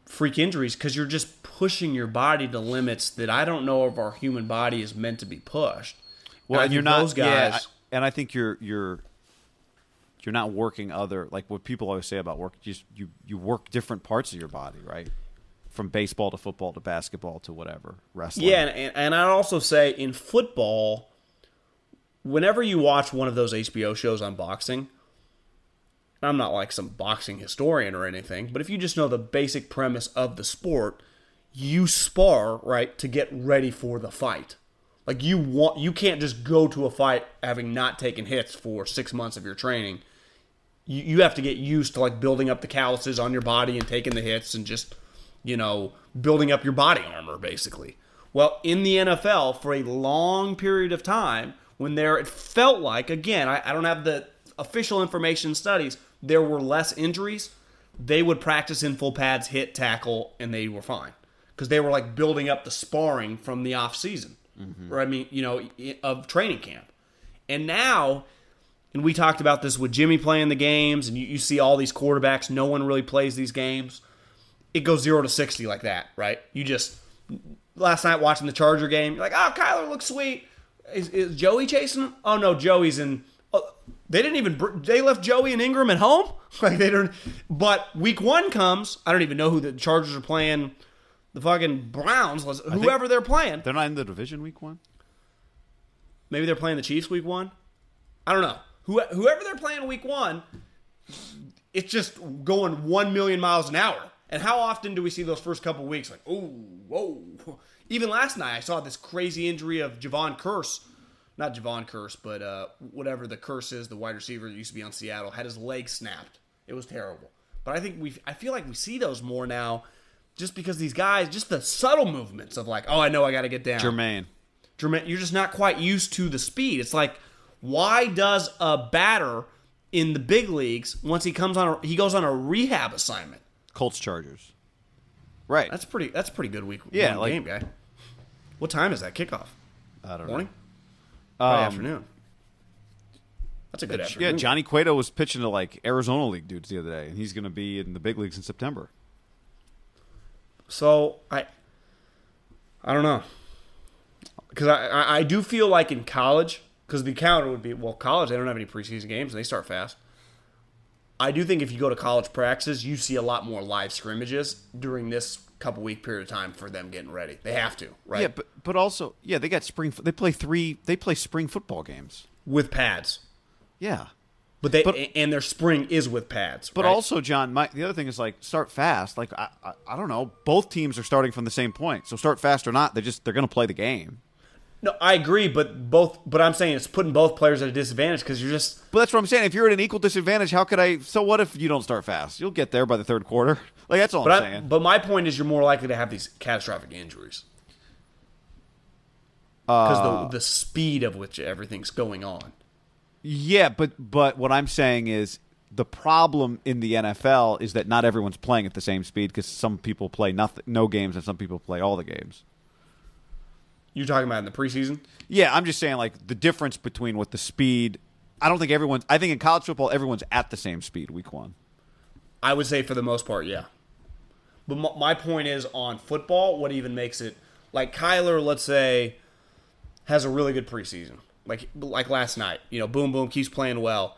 freak injuries because you're just pushing your body to limits that I don't know if our human body is meant to be pushed. Well, I and you're not those yeah, guys. I- and I think you're you're you're not working other like what people always say about work. Just you you work different parts of your body, right? From baseball to football to basketball to whatever wrestling. Yeah, and, and, I'd also say in football, whenever you watch one of those HBO shows on boxing, I'm not like some boxing historian or anything, but if you just know the basic premise of the sport, you spar right to get ready for the fight. Like you want, you can't just go to a fight having not taken hits for six months of your training. You you have to get used to like building up the calluses on your body and taking the hits and just you know, building up your body armor, basically. Well, in the NFL, for a long period of time, when there, it felt like, again, I, I don't have the official information studies, there were less injuries. They would practice in full pads, hit, tackle, and they were fine. Because they were like building up the sparring from the off season, mm-hmm. or I mean, you know, of training camp. And now and we talked about this with Jimmy playing the games, and you, you see all these quarterbacks, no one really plays these games. It goes zero to sixty like that, right? You just last night watching the Charger game, you're like, oh, Kyler looks sweet. Is, is Joey chasing him? Oh no, Joey's in. Oh, they didn't even. They left Joey and Ingram at home. *laughs* Like they don't. But week one comes. I don't even know who the Chargers are playing. The fucking Browns, whoever they're playing. They're not in the division week one. Maybe they're playing the Chiefs week one. I don't know. Who, whoever they're playing week one, it's just going one million miles an hour. And how often do we see those first couple weeks like, oh, whoa? *laughs* Even last night, I saw this crazy injury of Jevon Kearse, not Jevon Kearse, but uh, whatever the Kearse is, the wide receiver that used to be on Seattle, had his leg snapped. It was terrible. But I think we, I feel like we see those more now, just because these guys, just the subtle movements of like, oh, I know I got to get down. Jermaine. Jermaine, you're just not quite used to the speed. It's like, why does a batter in the big leagues once he comes on, a, he goes on a rehab assignment? Colts Chargers. Right. That's pretty. That's pretty good week. Yeah, like- game guy. What time is that kickoff? I don't Morning, know. Probably Um, afternoon. That's a good afternoon. Yeah. Johnny Cueto was pitching to like Arizona League dudes the other day, and he's going to be in the big leagues in September. So I, I don't know, because I, I I do feel like in college, because the counter would be well, college they don't have any preseason games and they start fast. I do think if you go to college practices, you see a lot more live scrimmages during this couple week period of time for them getting ready. They have to, right? Yeah, but but also yeah, they got spring. They play three. They play spring football games. with pads, Yeah, but they But- and their spring is with pads. but right? also John, my, the other thing is like start fast. Like I, I I don't know, both teams are starting from the same point, so start fast or not, they just they're going to play the game. No, I agree, but both. But I'm saying it's putting both players at a disadvantage because you're just But that's what I'm saying. If you're at an equal disadvantage, how could I? So what if you don't start fast? You'll get there by the third quarter. *laughs* Like that's all But I'm I, saying. but my point is, you're more likely to have these catastrophic injuries because Uh, the the speed of which everything's going on. Yeah, but but what I'm saying is the problem in the NFL is that not everyone's playing at the same speed because some people play nothing, no games, and some people play all the games. You're talking about in the preseason. Yeah, I'm just saying like the difference between what the speed. I don't think everyone's. I think in college football, everyone's at the same speed week one. I would say for the most part, yeah. But m- my point is on football, what even makes it like Kyler, let's say, has a really good preseason, like like last night. You know, boom boom keeps playing well.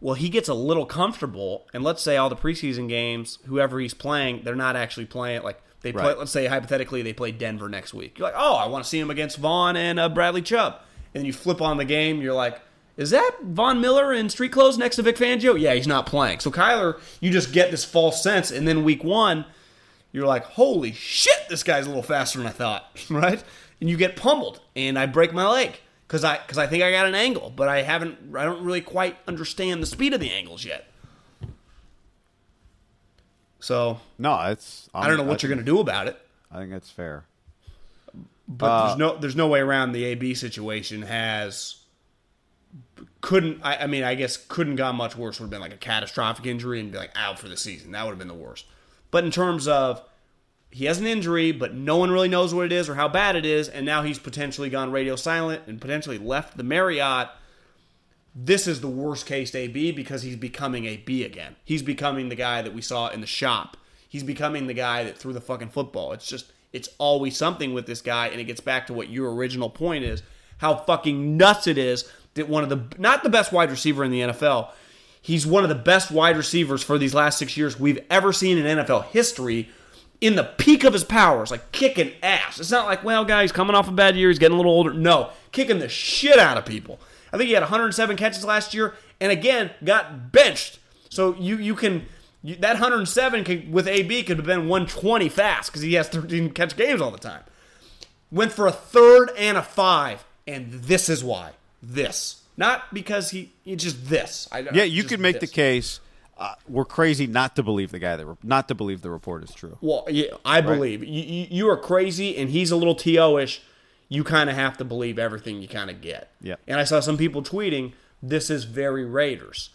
Well, he gets a little comfortable, and let's say all the preseason games, whoever he's playing, they're not actually playing. Like they play. Right. Let's say hypothetically they play Denver next week. You're like, oh, I want to see him against Von and uh, Bradley Chubb, and then you flip on the game. You're like. Is that Von Miller in street clothes next to Vic Fangio? Yeah, he's not playing. So Kyler, you just get this false sense, and then week one, you're like, holy shit, this guy's a little faster than I thought, *laughs* right? And you get pummeled, and I break my leg because I because I think I got an angle, but I haven't. I don't really quite understand the speed of the angles yet. So No, it's. I don't know what you're going to do about it. I think that's fair. But Uh, there's no there's no way around the AB situation has couldn't I, I mean I guess couldn't gone much worse would have been like a catastrophic injury and be like out for the season. That would have been the worst. But in terms of he has an injury, but no one really knows what it is or how bad it is, and now he's potentially gone radio silent and potentially left the Marriott. This is the worst case AB because he's becoming a B again. He's becoming the guy that we saw in the shop. He's becoming the guy that threw the fucking football. It's just it's always something with this guy, and it gets back to what your original point is: how fucking nuts it is that one of the not the best wide receiver in the NFL. He's one of the best wide receivers for these last six years we've ever seen in NFL history. In the peak of his powers, like kicking ass. It's not like, well, guys, coming off a bad year, he's getting a little older. No, kicking the shit out of people. I think he had 107 catches last year, and again got benched. So you you can you, that 107 can, with AB could have been 120 fast because he has 13 catch games all the time. Went for a third and a five, and this is why. This not because he it's just this. I, Yeah, you could make the case. Uh, we're crazy not to believe the guy that re- not to believe the report is true. Well, yeah, I believe you, you. You are crazy, and he's a little to-ish. You kind of have to believe everything you kind of get. Yeah. And I saw some people tweeting, "This is very Raiders,"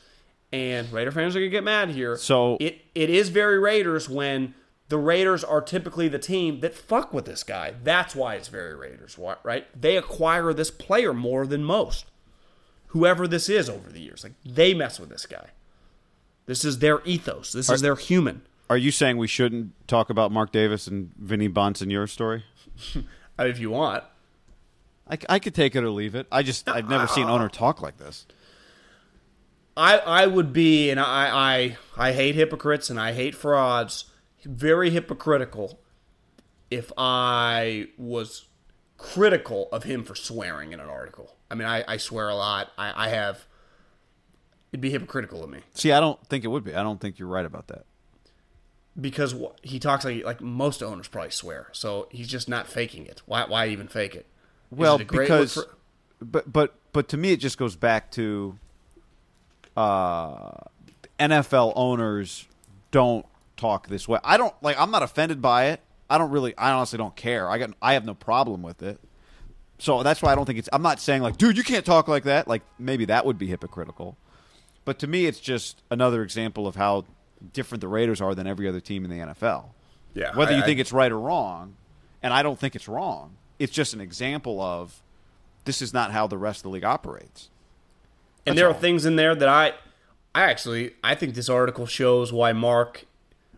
and Raider fans are gonna get mad here. So- it it is very Raiders when the Raiders are typically the team that fuck with this guy. That's why it's very Raiders, right? They acquire this player more than most. whoever this is over the years. Like they mess with this guy. This is their ethos. This is their human. Are you saying we shouldn't talk about Mark Davis and Vinny Bunce in your story? *laughs* If you want. I, I could take it or leave it. I just I've never seen owner talk like this. I I would be, and I I I hate hypocrites and I hate frauds. Very hypocritical. If I was critical of him for swearing in an article. I mean, I, I swear a lot. I, I have. It'd be hypocritical of me See, I don't think it would be. I don't think you're right about that. because he talks like like most owners probably swear. So he's just not faking it. Why why even fake it? Is Well, it a great look because for- but but but to me it just goes back to uh NFL owners don't talk this way. I don't like I'm not offended by it. I don't really I honestly don't care. I got I have no problem with it. So that's why I don't think it's I'm not saying like dude you can't talk like that. Like maybe that would be hypocritical. But to me it's just another example of how different the Raiders are than every other team in the NFL. yeah, Whether I- you I- think it's right or wrong, and I don't think it's wrong. It's just an example of this is not how the rest of the league operates. and That's there are things in there that I, I actually I think this article shows why Mark,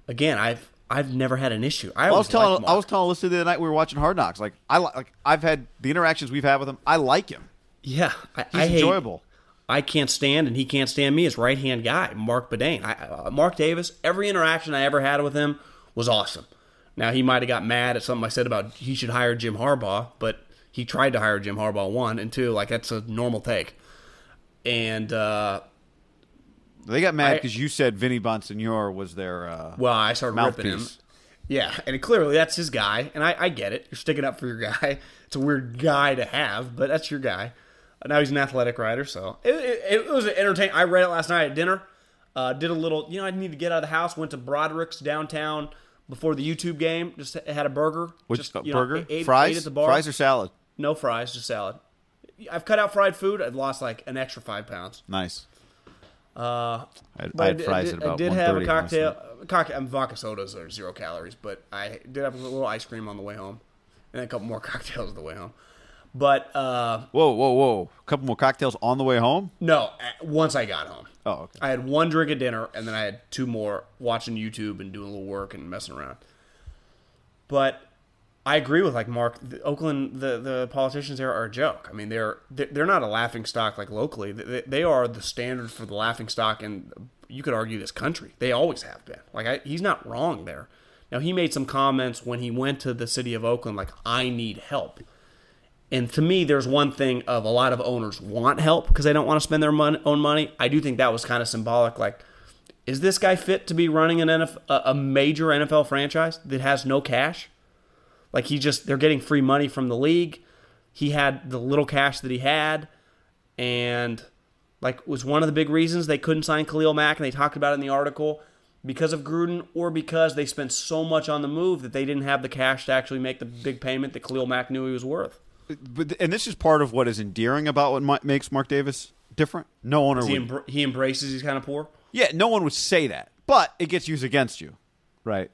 again I've I've never had an issue. I, I was telling I was telling Alyssa the other night we were watching Hard Knocks. Like I like I've had the interactions we've had with him. I like him. yeah I, He's I hate- enjoyable. I can't stand and he can't stand me as right hand guy Marc Badain. I, uh, Mark Davis. Every interaction I ever had with him was awesome. Now he might have got mad at something I said about he should hire Jim Harbaugh, but he tried to hire Jim Harbaugh one and two. Like that's a normal take. And uh, They got mad because you said Vinny Bonsignore was their uh, well, I started ripping him. Yeah, and clearly that's his guy, and I, I get it. You're sticking up for your guy. *laughs* It's a weird guy to have, but that's your guy. Now he's an athletic writer, so it, it, it was entertaining. I read it last night at dinner. Uh, did a little, you know, I need to get out of the house. Went to Broderick's downtown before the YouTube game. Just had a burger. Which just, uh, you know, burger? ate- fries? ate at the bar. Fries or salad? no fries, just salad. I've cut out fried food. I've lost like an extra five pounds. Nice. Uh, I had, I had fries did, at about I did have a 1:30 last cocktail. cocktail um, vodka sodas are zero calories, but I did have a little ice cream on the way home, and a couple more *laughs* cocktails on the way home. But uh, Whoa, whoa, whoa! A couple more cocktails on the way home. no, once I got home, Oh, okay. I had one drink at dinner, and then I had two more watching YouTube and doing a little work and messing around. But I agree with like Mark. The Oakland, the the politicians there are a joke. I mean, they're they're not a laughing stock like locally. They, they are the standard for the laughing stock, and you could argue this country. They always have been. Like I, he's not wrong there. Now he made some comments when he went to the city of Oakland, like I need help. And to me, there's one thing of a lot of owners want help because they don't want to spend their mon- own money. I do think that was kind of symbolic. Like, is this guy fit to be running an NF- a a major NFL franchise that has no cash? Like he just they're getting free money from the league. He had the little cash that he had, and like was one of the big reasons they couldn't sign Khalil Mack, and they talked about it in the article because of Gruden or because they spent so much on the move that they didn't have the cash to actually make the big payment that Khalil Mack knew he was worth. But and this is part of what is endearing about what mi- makes Mark Davis different. No owner He, would. embr- he embraces he's kind of poor. Yeah, no one would say that, but it gets used against you, right?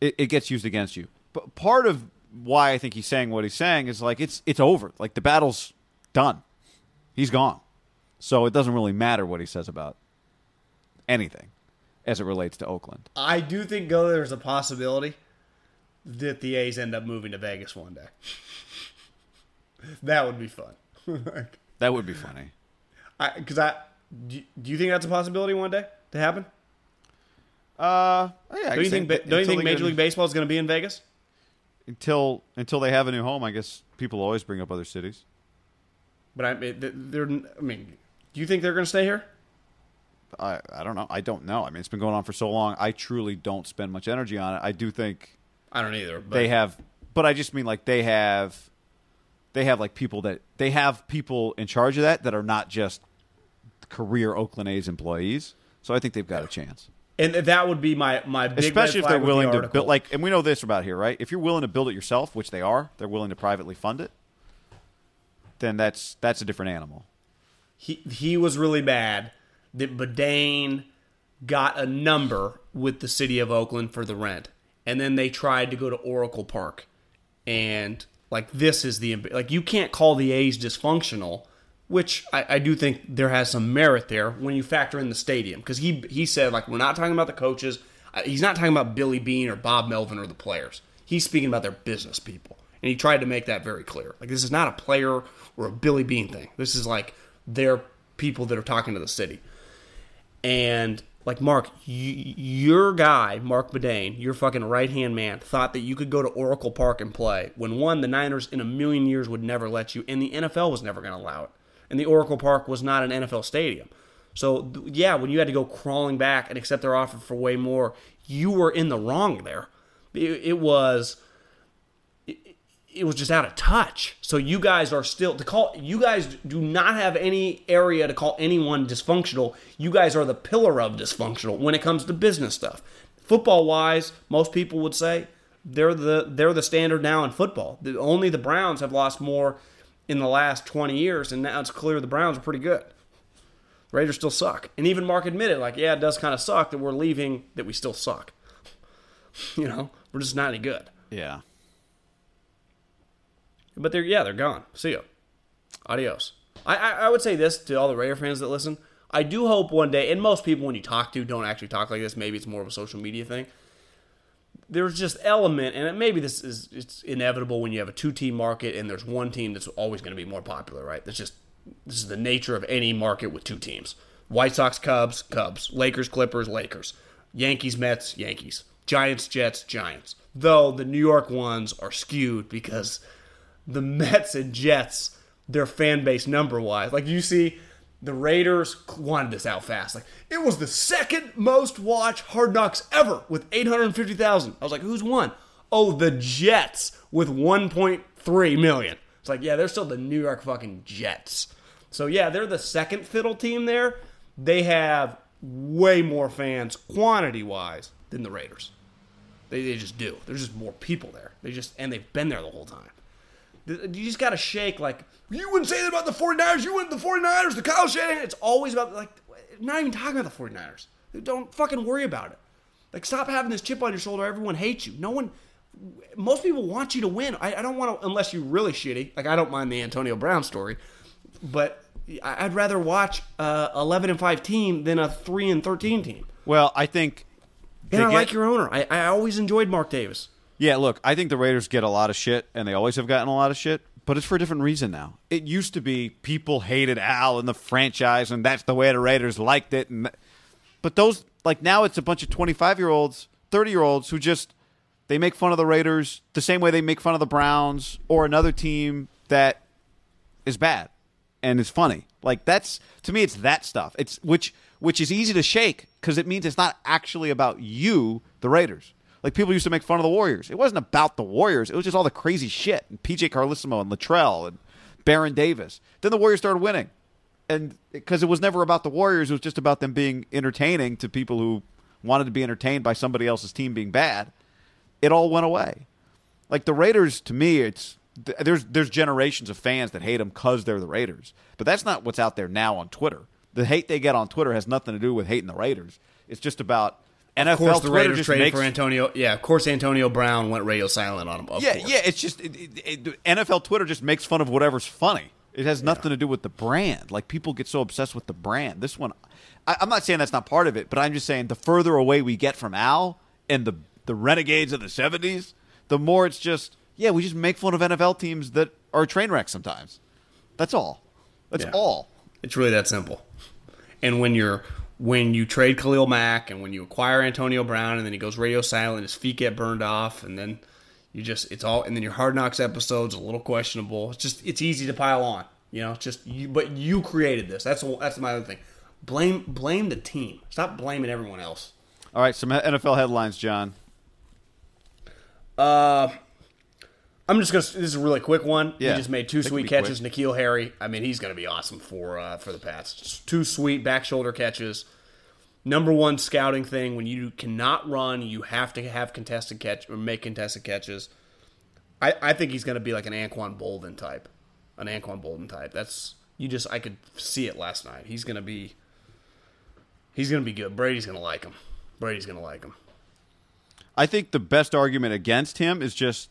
It, it gets used against you. But part of why I think he's saying what he's saying is like it's it's over. Like the battle's done. He's gone. So it doesn't really matter what he says about anything as it relates to Oakland. I do think go there's a possibility that the A's end up moving to Vegas one day. that would be fun. *laughs* That would be funny. Because I, do, do you think that's a possibility one day to happen? Uh, yeah. Don't you guess think? Don't you think Major League Baseball is going to be in Vegas? until until they have a new home? I guess people always bring up other cities. But I, they're. I mean, do you think they're going to stay here? I, I don't know. I don't know. I mean, it's been going on for so long. I truly don't spend much energy on it. I do think I don't either. But they have, but I just mean like they have, they have like people that they have people in charge of that that are not just career Oakland A's employees. So I think they've got a chance, and that would be my my big especially if they're with the willing to build. Like, and we know this about here, right? If you're willing to build it yourself, which they are, they're willing to privately fund it. Then that's that's a different animal. he he was really bad that Badain got a number with the city of Oakland for the rent, and then they tried to go to Oracle Park, and like this is the like you can't call the A's dysfunctional, which I, I do think there has some merit there when you factor in the stadium because he he said like we're not talking about the coaches, he's not talking about Billy Beane or Bob Melvin or the players. He's speaking about their business people, and he tried to make that very clear. Like this is not a player or a Billy Beane thing. This is like their people that are talking to the city. And like Mark, y- your guy, Marc Badain, your fucking right hand man, thought that you could go to Oracle Park and play when one, the Niners in a million years would never let you, and the NFL was never going to allow it. And the Oracle Park was not an NFL stadium. So yeah, when you had to go crawling back and accept their offer for way more, you were in the wrong there. It, it was it was just out of touch. So you guys are still to call you guys do not have any area to call anyone dysfunctional. You guys are the pillar of dysfunctional when it comes to business stuff. Football wise, most people would say they're the they're the standard now in football. The, only the Browns have lost more in the last 20 years and now it's clear the Browns are pretty good. Raiders still suck. And even Mark admitted like, yeah, it does kind of suck that we're leaving that we still suck. *laughs* You know, we're just not any good. Yeah. But they're yeah, they're gone. See you. Adios. I, I I would say this to all the Raider fans that listen. I do hope one day, and most people when you talk to don't actually talk like this. Maybe it's more of a social media thing. There's just element, and maybe this is it's inevitable when you have a two team market and there's one team that's always going to be more popular, right? That's just this is the nature of any market with two teams: White Sox, Cubs, Cubs, Lakers, Clippers, Lakers, Yankees, Mets, Yankees, Giants, Jets, Giants. Though the New York ones are skewed because the Mets and Jets, their fan base number wise. Like you see, the Raiders wanted this out fast. Like it was the second most watched Hard Knocks ever with 850,000. I was like, who's won? Oh, the Jets with 1.3 million. It's like, yeah, they're still the New York fucking Jets. So yeah, they're the second fiddle team there. They have way more fans quantity wise than the Raiders. They, they just do. There's just more people there. They just and they've been there the whole time. You just got to shake like you wouldn't say that about the 49ers. You wouldn't the 49ers, the Kyle Shanahan. It's always about like not even talking about the 49ers. Don't fucking worry about it. Like stop having this chip on your shoulder. Everyone hates you. No one most people want you to win. I, I don't want to unless you're really shitty. Like I don't mind the Antonio Brown story, but I'd rather watch a 11 and 5 team than a 3 and 13 team. Well, I think. And I get- like your owner. I, I always enjoyed Mark Davis. Yeah, look, I think the Raiders get a lot of shit, and they always have gotten a lot of shit, but it's for a different reason now. It used to be people hated Al and the franchise, and that's the way the Raiders liked it. And but those, like now, it's a bunch of twenty-five-year-olds, thirty-year-olds who just they make fun of the Raiders the same way they make fun of the Browns or another team that is bad and is funny. Like that's to me, it's that stuff. It's which which is easy to shake because it means it's not actually about you, the Raiders. Like people used to make fun of the Warriors. It wasn't about the Warriors. It was just all the crazy shit and PJ Carlesimo and Latrell and Baron Davis. Then the Warriors started winning, and because it was never about the Warriors, it was just about them being entertaining to people who wanted to be entertained by somebody else's team being bad. It all went away. Like the Raiders, to me, it's there's there's generations of fans that hate them because they're the Raiders, but that's not what's out there now on Twitter. The hate they get on Twitter has nothing to do with hating the Raiders. It's just about NFL Of course, the Twitter Raiders traded makes for Antonio. Yeah, of course, Antonio Brown went radio silent on him. Of yeah course. yeah. It's just it, it, it, NFL Twitter just makes fun of whatever's funny. It has nothing to do with the brand. Like people get so obsessed with the brand. This one, I, I'm not saying that's not part of it, but I'm just saying the further away we get from Al and the the renegades of the '70s, the more it's just yeah, we just make fun of NFL teams that are train wrecks sometimes. That's all. That's Yeah. all. It's really that simple. And when you're when you trade Khalil Mack and when you acquire Antonio Brown and then he goes radio silent, his feet get burned off, and then you just it's all and then your Hard Knocks episode's a little questionable. It's just it's easy to pile on, you know. Just you, but you created this. That's that's my other thing. Blame blame the team. Stop blaming everyone else. All right, some NFL headlines, John. Uh, I'm just gonna. This is a really quick one. Yeah. He just made two sweet catches. quick. N'Keal Harry. I mean, he's gonna be awesome for uh, for the Pats. Just Two sweet back shoulder catches. Number one scouting thing when you cannot run, you have to have contested catch or make contested catches. I, I think he's gonna be like an Anquan Boldin type, an Anquan Boldin type. That's you just I could see it last night. He's gonna be. He's gonna be good. Brady's gonna like him. Brady's gonna like him. I think the best argument against him is just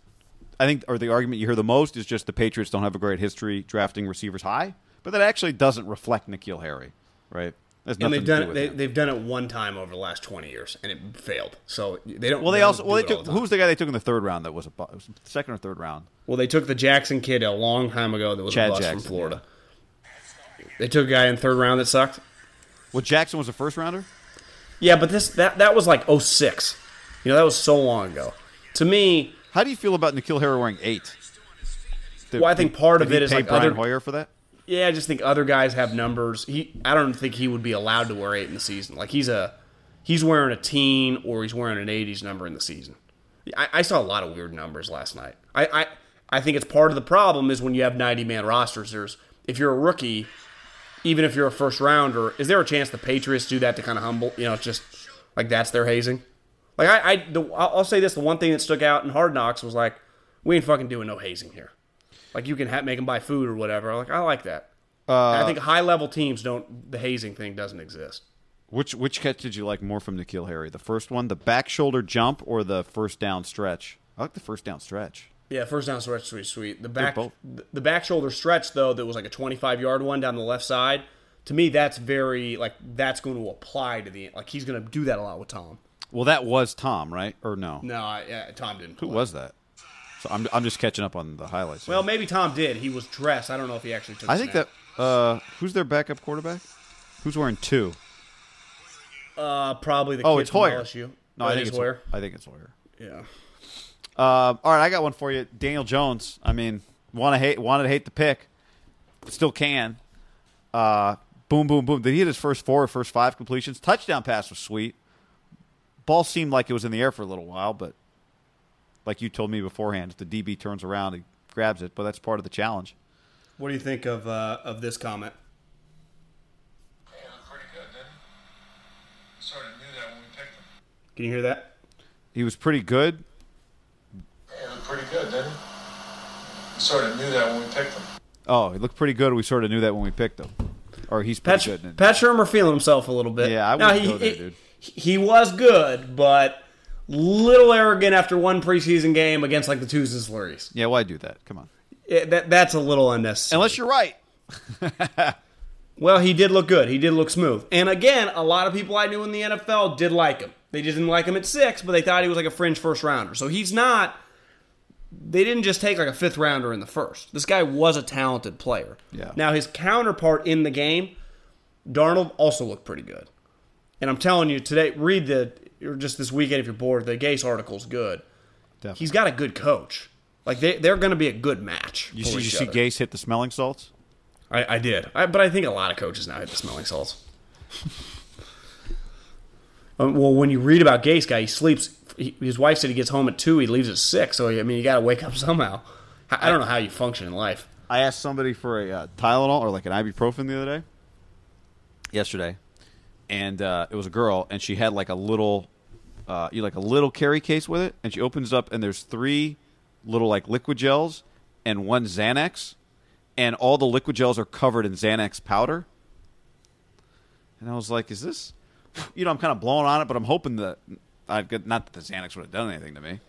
I think, or the argument you hear the most is just the Patriots don't have a great history drafting receivers high, but that actually doesn't reflect N'Keal Harry, right? That's And nothing they've done do it. They, they've done it one time over the last twenty years, and it failed. So they don't. Well, they don't also well they took the who's the guy they took in the third round that was a was second or third round. Well, they took the Jackson kid a long time ago that was Chad a bust Jackson, from Florida. They took a guy in third round that sucked. Well, Jackson was a first rounder. Yeah, but this that that was like 06. You know, that was so long ago. To me, How do you feel about N'Keal Harry wearing eight? Did- Well, I think part did of it is like Brian other- Hoyer for that. yeah, I just think other guys have numbers. He, I don't think he would be allowed to wear eight in the season. Like he's a, he's wearing a teen or he's wearing an 80s number in the season. I, I saw a lot of weird numbers last night. I, I, I think it's part of the problem is when you have 90 man rosters. There's if you're a rookie, even if you're a first rounder, is there a chance the Patriots do that to kind of humble? You know, it's just like that's their hazing. Like I, I the, I'll say this: the one thing that stuck out in Hard Knocks was like, we ain't fucking doing no hazing here. Like you can ha- make them buy food or whatever. Like I like that. And I uh, think high level teams don't. The hazing thing doesn't exist. Which which catch did you like more from N'Keal Harry? The first one, the back shoulder jump, or the first down stretch? I like the first down stretch. Yeah, first down stretch, sweet, sweet. The back, the back shoulder stretch though, that was like a twenty-five yard one down the left side. To me, that's very like that's going to apply to the like he's going to do that a lot with Tom. Well, that was Tom, right? Or no? No, I, yeah, Tom didn't. Who was that? So I'm I'm just catching up on the highlights. Well, maybe Tom did. He was dressed. I don't know if he actually took. I think snap. that uh, who's their backup quarterback? Who's wearing two? uh, probably the Oh, kid it's Hoyer. LSU. No, I think it's Hoyer. I think it's Hoyer. Yeah. Um, all right, I got one for you. Daniel Jones. I mean, want to hate, wanted to hate the pick, still can. Uh, boom, boom, boom. Did he hit his first four or first five completions? Touchdown pass was sweet. Ball seemed like it was in the air for a little while, but like you told me beforehand, if the DB turns around, he grabs it. But that's part of the challenge. What do you think of uh, of this comment? He looked pretty good, didn't he? Sort of knew that when we picked him. Can you hear that? He was pretty good. He looked pretty good, didn't he? We sort of knew that when we picked him. Oh, he looked pretty good. We sort of knew that when we picked him, or he's Pat, pretty good. Pat Shurmur feeling himself a little bit. Yeah, I Now, wouldn't he, go there, he- dude. He was good, but little arrogant after one preseason game against like the twos and slurries. yeah, why do that? Come on. It- that, that's a little unnecessary. Unless you're right. *laughs* Well, he did look good. He did look smooth. And again, a lot of people I knew in the NFL did like him. They just didn't like him at six, but they thought he was like a fringe first rounder. So he's not. They didn't just take like a fifth rounder in the first. This guy was a talented player. Yeah. Now his counterpart in the game, Darnold, also looked pretty good. And I'm telling you today, read the or just this weekend if you're bored. The Gase article's good. Definitely. He's got a good coach. Like they they're going to be a good match. You see, you see other. Gase hit the smelling salts? I, I did, I, but I think a lot of coaches now hit the smelling salts. *laughs* Um, well, when you read about Gase, guy, he sleeps. He, his wife said he gets home at two. He leaves at six. So I mean, you got to wake up *laughs* somehow. I, I don't know how you function in life. I asked somebody for a uh, Tylenol or like an ibuprofen the other day, yesterday, and uh, it was a girl, and she had like a little, uh, you know, like a little carry case with it, and she opens up, and there's three little like liquid gels and one Xanax, and all the liquid gels are covered in Xanax powder. And I was like, "Is this?" *laughs* You know, I'm kind of blowing on it, but I'm hoping that I've got not that the Xanax would have done anything to me,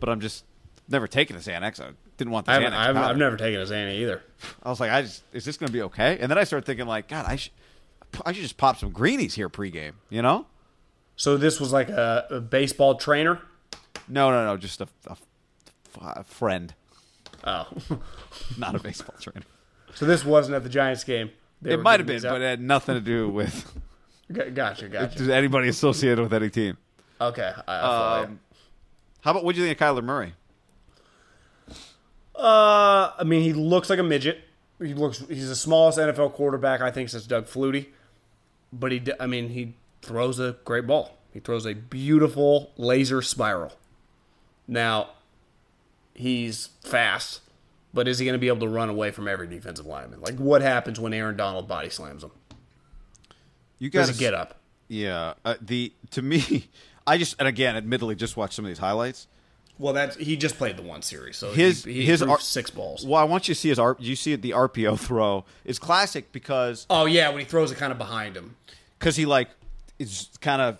but I'm just never taken a Xanax. I didn't want the Xanax. I've, powder. I've never taken a Xanny either. I was like, I just is this going to be okay? And then I started thinking, like, God, I should, I should just pop some greenies here pregame. You know? So this was like a, a baseball trainer. No, no, no, just a, a, a friend, Oh, *laughs* not a baseball trainer. so this wasn't at the Giants game. They It might have been, but it had nothing to do with *laughs* gotcha, gotcha. anybody associated with any team. Okay, I, I. Um, how about what do you think of Kyler Murray? Uh, I mean, he looks like a midget. He looks. He's the smallest NFL quarterback I think since Doug Flutie. But he, I mean, he throws a great ball. He throws a beautiful laser spiral. Now, he's fast, but is he going to be able to run away from every defensive lineman? Like, what happens when Aaron Donald body slams him? You guys get up? Yeah, uh, the to me, *laughs* I just and again, admittedly, just watched some of these highlights. Well, that's he just played the one series, so His he, he his ar- six balls. Well, I want you to see his R. You see it, the RPO *laughs* throw is classic because Oh yeah, when he throws it kind of behind him. because he like is kind of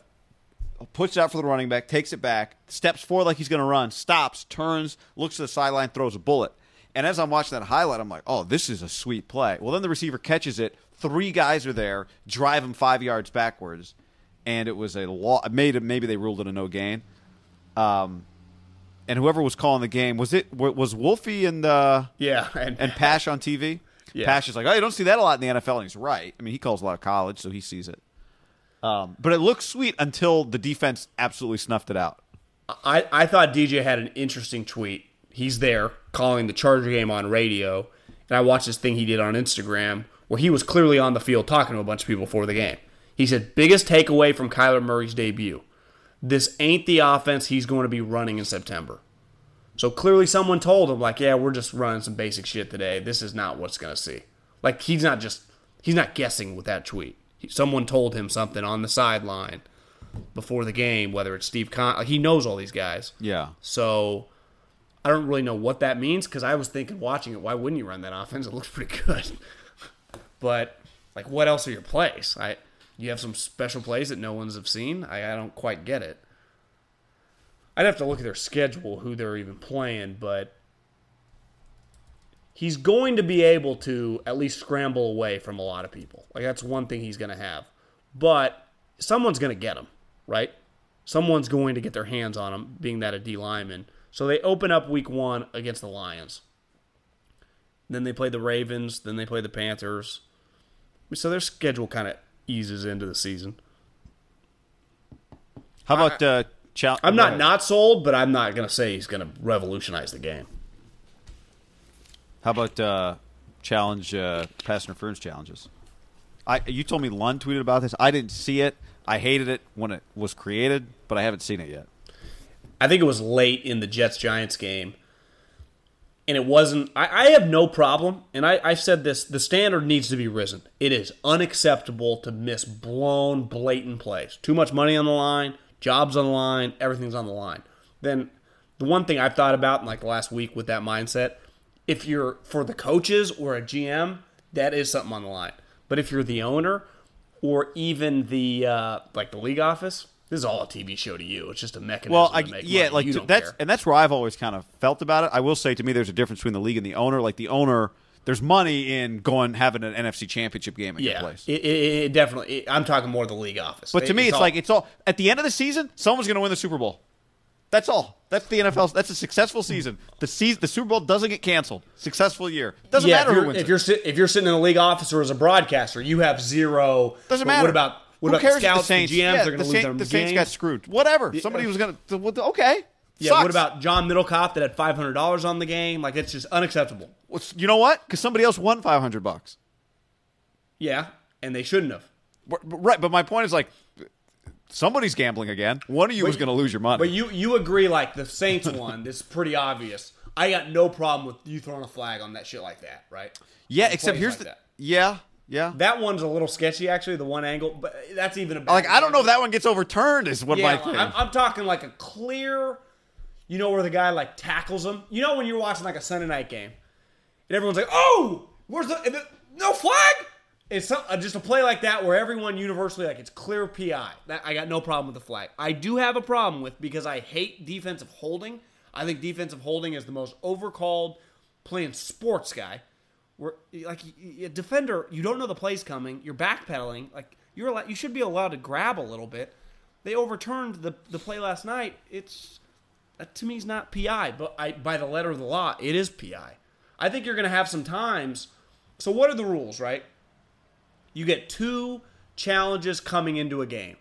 puts it out for the running back, takes it back, steps forward like he's going to run, stops, turns, looks to the sideline, throws a bullet. And as I'm watching that highlight, I'm like, oh, this is a sweet play. Well, then the receiver catches it. Three guys are there, drive him five yards backwards, and it was a law. Made maybe they ruled it a no gain. Um, and whoever was calling the game was it was Wolfie and uh, Yeah, *laughs* and, and Pasch on TV. Yeah. Pasch is like, oh, you don't see that a lot in the NFL, and he's right. I mean, he calls a lot of college, so he sees it. Um, but it looks sweet until the defense absolutely snuffed it out. I, I thought DJ had an interesting tweet. He's there calling the Charger game on radio, and I watched this thing he did on Instagram where he was clearly on the field talking to a bunch of people before the game. He said, biggest takeaway from Kyler Murray's debut. This ain't the offense he's going to be running in September. So clearly someone told him, like, yeah, we're just running some basic shit today. This is not what's going to see. Like, he's not just, he's not guessing with that tweet. Someone told him something on the sideline before the game, whether it's Steve Con, like, he knows all these guys. Yeah. So I don't really know what that means because I was thinking watching it, why wouldn't you run that *laughs* offense? It looks pretty good. but like, what else are your plays? I you have some special plays that no one's have seen. I, I don't quite get it. I'd have to look at their schedule, who they're even playing, but he's going to be able to at least scramble away from a lot of people. Like that's one thing he's going to have. But someone's going to get him, right? Someone's going to get their hands on him, being that a D lineman. So they open up week one against the Lions. Then they play the Ravens. Then they play the Panthers. So their schedule kind of eases into the season. How about uh, Chal- I'm not not sold, but I'm not going to say he's going to revolutionize the game. How about uh, challenge uh, pass interference challenges? I you told me Lund tweeted about this. I didn't see it. I hated it when it was created, but I haven't seen it yet. I think it was late in the Jets Giants game. And it wasn't. I, I have no problem, and I, I've said this the standard needs to be risen. It is unacceptable to miss blown, blatant plays. Too much money on the line, jobs on the line, everything's on the line. Then the one thing I've thought about in like the last week with that mindset, if you're for the coaches or a GM, that is something on the line. But if you're the owner or even the uh, like the league office, this is all a TV show to you. It's just a mechanism Well, to I, make yeah, money. like to- that's care. and that's where I've always kind of felt about it. I will say to me, there's a difference between the league and the owner. Like the owner, there's money in going having an NFC Championship game at your place. it, it, it definitely. it- I'm talking more the league office. But to me, it's, all- like it's all at the end of the season. Someone's going to win the Super Bowl. That's all. That's the NFL. That's a successful season. The season, the Super Bowl doesn't get canceled. Successful year. Doesn't yeah. matter if who you're, wins. if it. you're if you're sitting in the league office or as a broadcaster, you have zero. Doesn't matter. What about what Who about cares the scouts, the Saints? the GMs? yeah, they're going to lose Saints, their the Saints games? got screwed. Whatever. Somebody was going to. Okay. Yeah. Sucks. What about John Middlekauff that had five hundred dollars on the game? Like it's just unacceptable. You know what? Because somebody else won five hundred bucks. Yeah, and they shouldn't have. Right. But my point is like, somebody's gambling again. One of you is going to lose your money. But you you agree like the Saints one? This is pretty obvious. I got no problem with you throwing a flag on that shit like that, right? yeah. On Except here's like the. that. Yeah. Yeah. That one's a little sketchy, actually. The one angle, but that's even a like I don't know if that one gets overturned. Is what my Yeah, thing. I'm, I'm talking like a clear. You know where the guy like tackles him. You know when you're watching like a Sunday night game, and everyone's like, "Oh, where's the no flag?" It's some, uh, just a play like that where everyone universally like it's clear PI. That I got no problem with the flag. I do have a problem with because I hate defensive holding. I think defensive holding is the most overcalled playing sports guy. Where like a defender, you don't know the play's coming. You're backpedaling. Like you're allowed, you should be allowed to grab a little bit. They overturned the the play last night. It's that to me is not PI, but I by the letter of the law, it is PI. I think you're going to have some times. So what are the rules, right? You get two challenges coming into a game.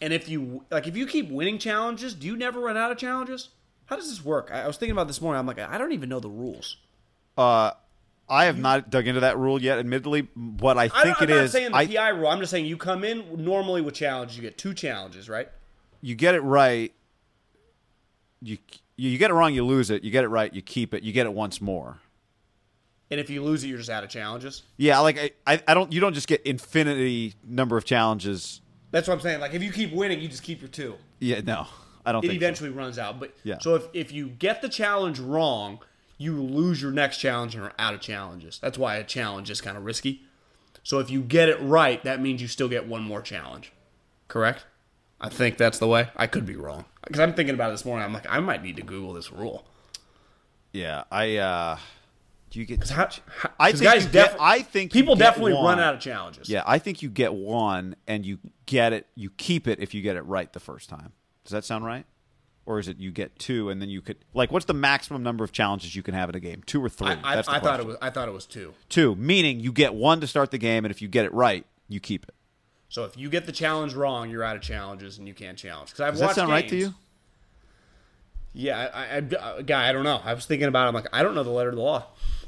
And if you like if you keep winning challenges, do you never run out of challenges? How does this work? I, I was thinking about this morning. I'm like, I don't even know the rules. Uh, I have not dug into that rule yet. Admittedly, what I think I'm it not is, saying the I, PI rule. I'm just saying you come in normally with challenges. You get two challenges, right? you get it right. You you get it wrong, you lose it. You get it right, you keep it. You get it once more. And if you lose it, you're just out of challenges. Yeah, like I, I, I don't. You don't just get infinity number of challenges. That's what I'm saying. Like if you keep winning, you just keep your two. Yeah, no, I don't It think. so. eventually runs out. But Yeah. so if if you get the challenge wrong, you lose your next challenge and are out of challenges. That's why a challenge is kind of risky. So if you get it right, that means you still get one more challenge. Correct? I think that's the way. I could be wrong because I'm thinking about it this morning. I'm like, I might need to Google this rule. Yeah, I. uh Do you get? How, how, I think guys you get- I think people definitely one. run out of challenges. Yeah, I think you get one, and you get it. You keep it if you get it right the first time. Does that sound right? Or is it you get two, and then you could like what's the maximum number of challenges you can have in a game? Two or three? I, I, I thought it was. I thought it was two. two, meaning you get one to start the game, and if you get it right, you keep it. So if you get the challenge wrong, you're out of challenges and you can't challenge. Because I've Does that watched sound right to games- you? Yeah, I, I, I, guy, I don't know. I was thinking about. it. I'm like, I don't know the letter of the law.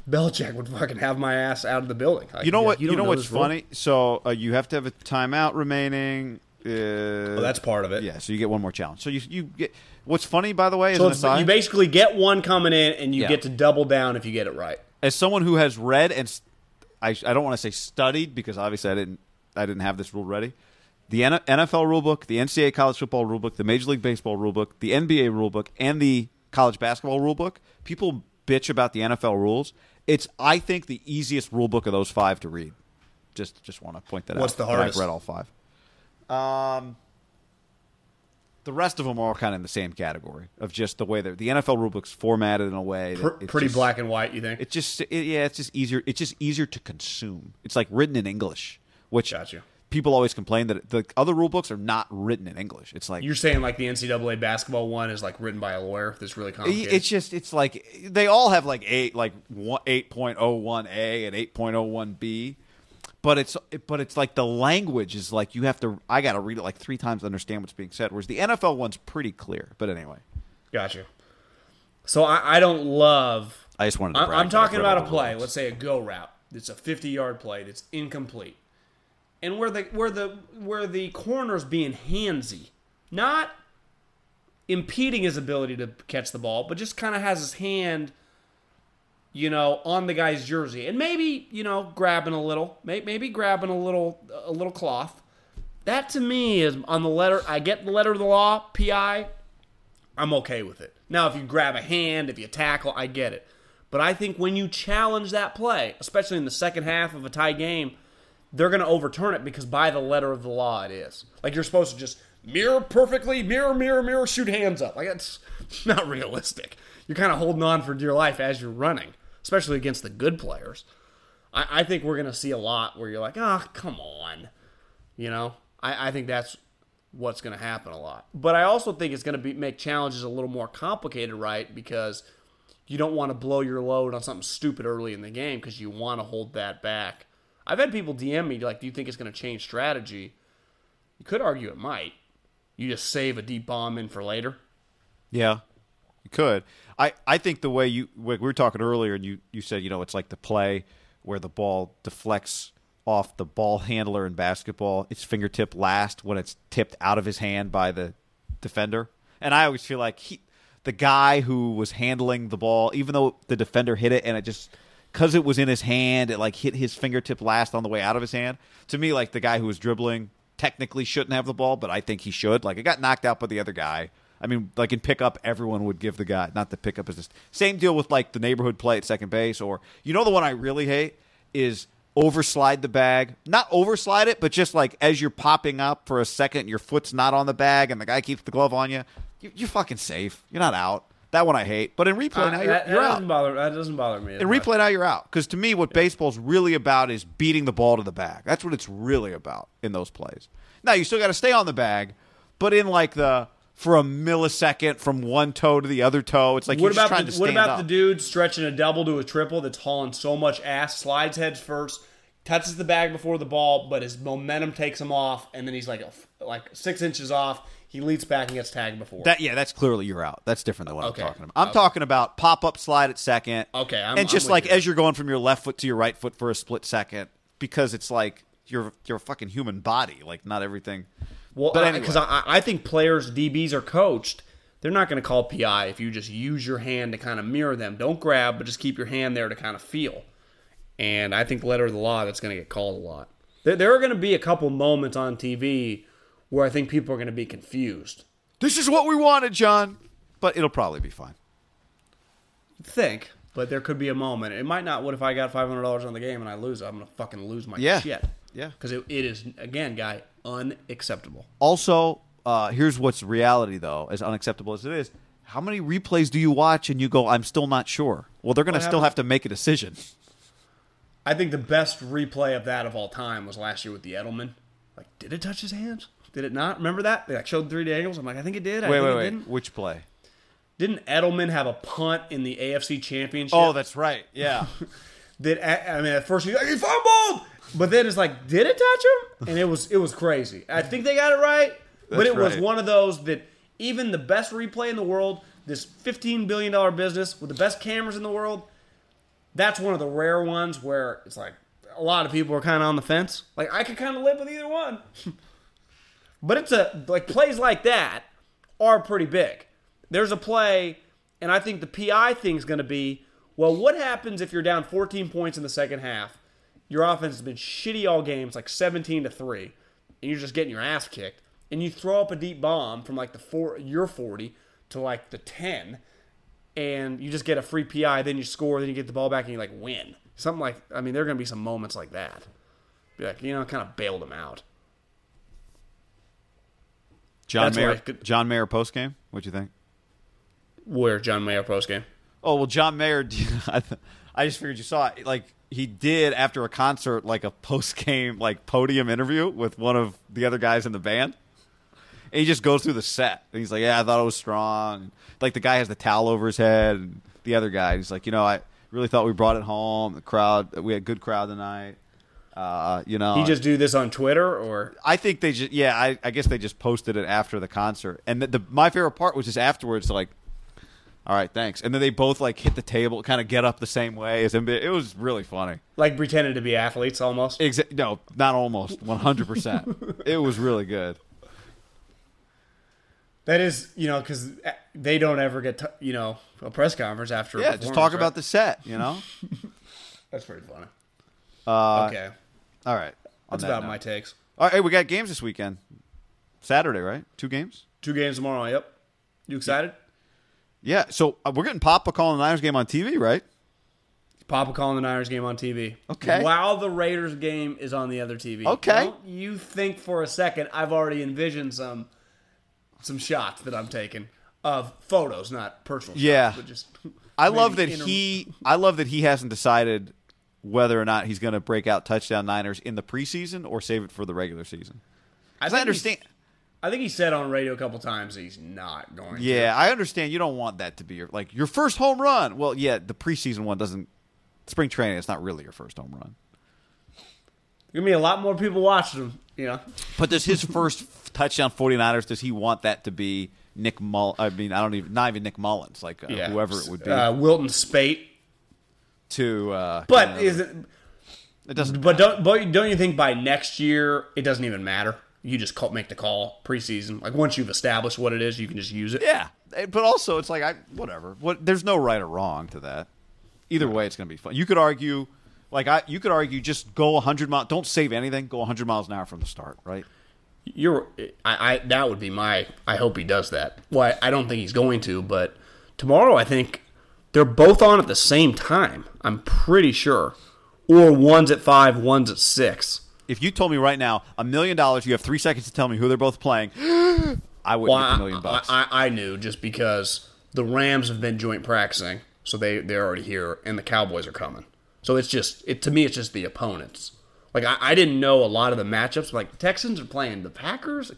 Belichick would fucking have my ass out of the building. Like, You know what? You, don't know, what's this rule? funny? So uh, you have to have a timeout remaining. Uh, Oh, that's part of it. yeah. So you get one more challenge. So you you get. What's funny, by the way, is So an it's, aside, you basically get one coming in, and you Yeah. get to double down if you get it right. as someone who has read and I, I don't want to say studied because obviously I didn't I didn't have this rule ready. The N- NFL rulebook, the NCAA college football rulebook, the Major League Baseball rulebook, the NBA rulebook, and the college basketball rulebook. People bitch about the NFL rules. It's I think the easiest rulebook of those five to read. Just just want to point that out. What's the that hardest? I've read all five. Um, the rest of them are all kind of in the same category of just the way that the NFL rulebook's formatted in a way. Pretty just- black and white, you think? it's just it, yeah, it's just easier. It's just easier to consume. It's like written in English, which Gotcha. people always complain that the other rulebooks are not written in English. It's like You're saying like the NCAA basketball one is like written by a lawyer. That's really complicated. it's just it's like they all have like eight like eight point oh one a and eight point oh one b, but it's but it's like the language is like you have to. I got to read it like three times to understand what's being said. Whereas the NFL one's pretty clear. But anyway, Gotcha. So I, I don't love. I just wanted. To I'm, brag I'm talking about a play. rules. Let's say a go route. It's a 50 yard play. That's incomplete, and where the where the where the corner's being handsy, not impeding his ability to catch the ball, but just kind of has his hand, you know, on the guy's jersey, and maybe you know grabbing a little, maybe grabbing a little a little cloth. That to me is on the letter. I get the letter of the law, PI. I'm okay with it. Now, if you grab a hand, if you tackle, I get it. But I think when you challenge that play, especially in the second half of a tie game, they're going to overturn it because by the letter of the law it is. Like you're supposed to just mirror perfectly, mirror, mirror, mirror, shoot hands up. Like that's *laughs* not realistic. You're kind of holding on for dear life as you're running, especially against the good players. I, I think we're going to see a lot where you're like, oh, come on. You know, I, I think that's what's going to happen a lot. But I also think it's going to make challenges a little more complicated, right? Because you don't want to blow your load on something stupid early in the game because you want to hold that back. I've had people DM me like, "Do you think it's going to change strategy?" You could argue it might. You just save a deep bomb in for later. Yeah, you could. I, I think the way you we were talking earlier, and you, you said you know it's like the play where the ball deflects off the ball handler in basketball. It's fingertip last when it's tipped out of his hand by the defender. And I always feel like he, the guy who was handling the ball, even though the defender hit it and it just because it was in his hand, it like hit his fingertip last on the way out of his hand. To me, like the guy who was dribbling technically shouldn't have the ball, but I think he should. Like it got knocked out by the other guy. I mean, like in pickup, everyone would give the guy not the pickup is just same deal with like the neighborhood play at second base, or you know the one I really hate is overslide the bag. Not overslide it, but just like as you're popping up for a second, your foot's not on the bag, and the guy keeps the glove on you. you you're fucking safe. You're not out. That one I hate. But in replay now, Uh, you're, that, you're that out. doesn't bother. That doesn't bother me. In much. replay now, you're out. Because to me, what baseball's really about is beating the ball to the bag. That's what it's really about in those plays. Now you still got to stay on the bag, but in like the for a millisecond from one toe to the other toe, it's like what about trying the, what about up. the dude stretching a double to a triple that's hauling so much ass, slides heads first, touches the bag before the ball, but his momentum takes him off, and then he's like like six inches off. He leads back and gets tagged before. That yeah, that's clearly you're out. That's different than what Okay. I'm talking about. I'm Okay. talking about pop up slide at second. Okay, I'm- and just I'm like you. as you're going from your left foot to your right foot for a split second, because it's like you're you're a fucking human body. Like not everything. Well, but because anyway. I, I think players, DBs are coached. They're not going to call PI if you just use your hand to kind of mirror them. Don't grab, but just keep your hand there to kind of feel. And I think letter of the law that's going to get called a lot. There, there are going to be a couple moments on TV where I think people are going to be confused. This is what we wanted, John. But it'll probably be fine. think, but there could be a moment. It might not. What if I got five hundred dollars on the game and I lose? I'm gonna fucking lose my Yeah. shit. Yeah. because it, it is again, guy, unacceptable. Also, uh, here's what's reality though, as unacceptable as it is. How many replays do you watch and you go, I'm still not sure? Well, they're going to still have to make a decision. I think the best replay of that of all time was last year with the Edelman. Like, did it touch his hands? Did it not? Remember that? They like showed three angles. I'm like, I think it did. I Wait, think wait, it wait. Didn't. Which play? Didn't Edelman have a punt in the AFC Championship? Oh, that's right. Yeah. *laughs* that I mean, at first he's like, he fumbled, but then it's like, did it touch him? And it was it was crazy. I think they got it right, but That's it was right. one of those that even the best replay in the world, this fifteen billion dollar business with the best cameras in the world, that's one of the rare ones where it's like a lot of people are kind of on the fence. Like I could kind of live with either one, *laughs* but it's a like plays like that are pretty big. There's a play, and I think the PI thing's going to be well, what happens if you're down 14 points in the second half? Your offense has been shitty all games, like 17 to 3, and you're just getting your ass kicked. And you throw up a deep bomb from like the four, your 40 to like the 10, and you just get a free PI, then you score, then you get the ball back, and you like win. Something like, I mean, there are going to be some moments like that. Be like, you know, kind of bailed them out. John That's Mayer. Could- John Mayer post game. What'd you think? Where John Mayer post game? Oh well, John Mayer. *laughs* I, th- I just figured you saw it. Like he did after a concert, like a post game, like podium interview with one of the other guys in the band. And he just goes through the set. And he's like, "Yeah, I thought it was strong." Like the guy has the towel over his head, and the other guy, he's like, "You know, I really thought we brought it home. The crowd, we had a good crowd tonight." Uh, you know, He just do this on Twitter or I think they just yeah. I, I guess they just posted it after the concert, and the, the my favorite part was just afterwards, like, all right, thanks, and then they both like hit the table, kind of get up the same way as him. It was really funny. like pretending to be athletes almost. Exa- no, not almost, one hundred percent. It was really good. That is, you know, because they don't ever get, to, you know, a press conference after. a Yeah, just talk right? about the set, you know. *laughs* That's pretty funny. Uh, okay, All right, that's that about note. my takes. All right, hey, we got games this weekend. Saturday, right? Two games. Two games tomorrow. Yep. You excited? Yeah, so uh, we're getting Papa calling the Niners game on TV, right? Papa calling the Niners game on TV. Okay. While the Raiders game is on the other TV. Okay. Don't you think for a second I've already envisioned some some shots that I'm taking of photos, not personal shots, Yeah. but just *laughs* I love that inter- he. I love that he hasn't decided whether or not he's going to break out touchdown Niners in the preseason or save it for the regular season. I, think understand. he's- I think he said on radio a couple times he's not going to. Yeah, I understand. You don't want that to be your like your first home run. Well, yeah, the preseason one doesn't. Spring training, it's not really your first home run. Gonna be a lot more people watching him. You know, But does his first touchdown 49ers? Does he want that to be Nick Mull? I mean, I don't even not even Nick Mullens, like uh, yeah, whoever it would be. Uh, Wilton Speight, to uh, but you know, is it? it doesn't. But don't but don't you think by next year it doesn't even matter? You just call, make the call preseason. Like once you've established what it is, you can just use it. Yeah, Eh, but also it's like I whatever. What there's no right or wrong to that. Either way, it's going to be fun. You could argue, like I, you could argue, just go 100 miles. Don't save anything. Go 100 miles an hour from the start, right? You're, I, I, that would be my. I hope he does that. Well, I, I don't think he's going to, but tomorrow I think they're both on at the same time. I'm pretty sure, or one's at five, one's at six. If you told me right now a million dollars, you have three seconds to tell me who they're both playing. *gasps* I wouldn't Well, get the million bucks. I, I, I knew just because the Rams have been joint practicing, so they they're already here, and the Cowboys are coming. So it's just it to me, it's just the opponents. Like I, I didn't know a lot of the matchups. Like the Texans are playing the Packers.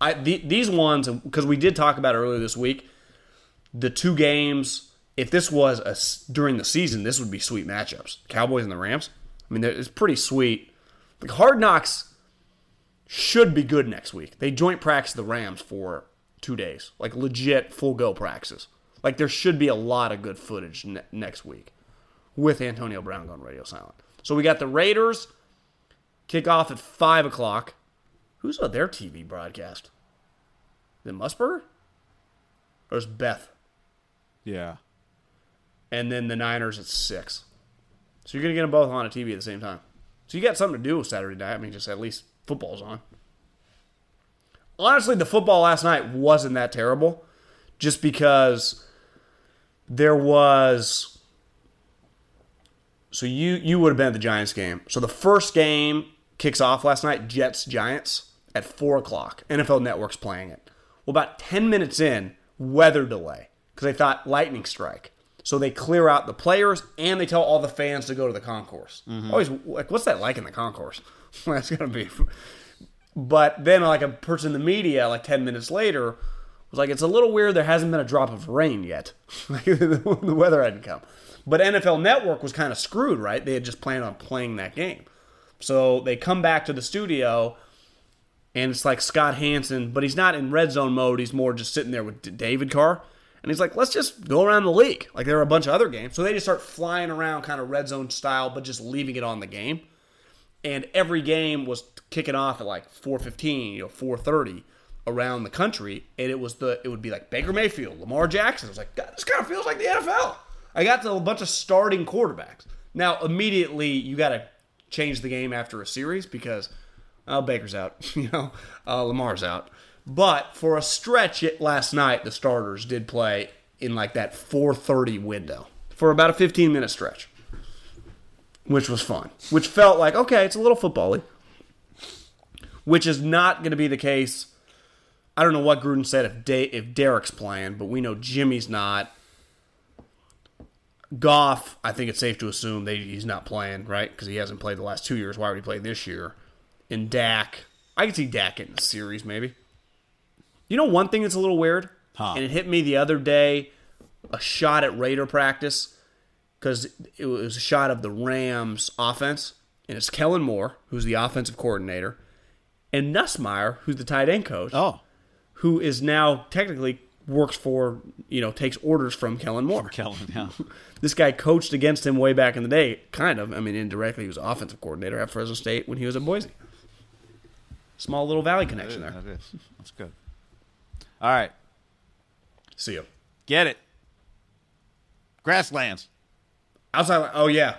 I, the, these ones because we did talk about earlier this week. The two games, if this was a, during the season, this would be sweet matchups. Cowboys and the Rams. I mean, it's pretty sweet. Like Hard Knocks should be good next week. They joint practice the Rams for two days, like legit full go practices. Like there should be a lot of good footage ne- next week with Antonio Brown going radio silent. So we got the Raiders kick off at five o'clock. Who's on their TV broadcast? Is it Musburger? Or is Beth? yeah. And then the Niners at six. So you're gonna get them both on a TV at the same time. So you got something to do with Saturday night. I mean, just at least football's on. Honestly, the football last night wasn't that terrible, just because there was. So you you would have been at the Giants game. So the first game kicks off last night, Jets Giants. at four o'clock. NFL Network's playing it. Well, about ten minutes in, weather delay because they thought lightning strike. So they clear out the players and they tell all the fans to go to the concourse. Mm-hmm. Always like, what's that like in the concourse? *laughs* That's gonna be. *laughs* But then, like a person in the media, like ten minutes later, was like, "It's a little weird. There hasn't been a drop of rain yet. *laughs* Like, the weather hadn't come." But NFL Network was kind of screwed, right? They had just planned on playing that game, so they come back to the studio, and it's like Scott Hanson, but he's not in red zone mode. He's more just sitting there with David Carr, and he's like, "Let's just go around the league." Like there are a bunch of other games, so they just start flying around, kind of red zone style, but just leaving it on the game and every game was kicking off at like 4:15, you know, 4:30 around the country, and it was the it would be like Baker Mayfield, Lamar Jackson. I was like, God, this kind of feels like the NFL. I got to a bunch of starting quarterbacks. Now immediately you got to change the game after a series because oh, Baker's out, *laughs* you know, uh, Lamar's out. But for a stretch it, last night, the starters did play in like that 4:30 window for about a 15 minute stretch which was fun. Which felt like okay, it's a little football-y. Which is not going to be the case. I don't know what Gruden said if De- if Derek's playing, but we know Jimmy's not. Goff, I think it's safe to assume that he's not playing, right? Because he hasn't played the last two years. Why would he play this year? And Dak, I can see Dak in the series maybe. You know one thing that's a little weird, Huh. and it hit me the other day. A shot at Raider practice because it was a shot of the Rams offense, and it's Kellen Moore, who's the offensive coordinator, and Nussmeier, who's the tight end coach, Oh, who is now technically works for, you know, takes orders from Kellen Moore. From Kellen. Yeah. *laughs* This guy coached against him way back in the day, kind of. I mean, indirectly, he was offensive coordinator at Fresno State when he was at Boise. Small little Valley connection there. that is. That's good. All right, See you. get it. Grasslands. Outside, oh yeah.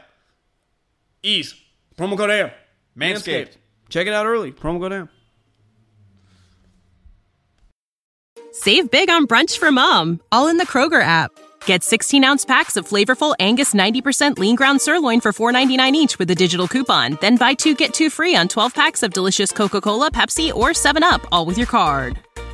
Eaze. Promo code AM. Manscaped. Check it out early. Promo code AM. Save big on brunch for mom, all in the Kroger app. Get 16 ounce packs of flavorful Angus 90% lean ground sirloin for $4.99 each with a digital coupon. Then buy two get two free on 12 packs of delicious Coca Cola, Pepsi, or 7UP, all with your card.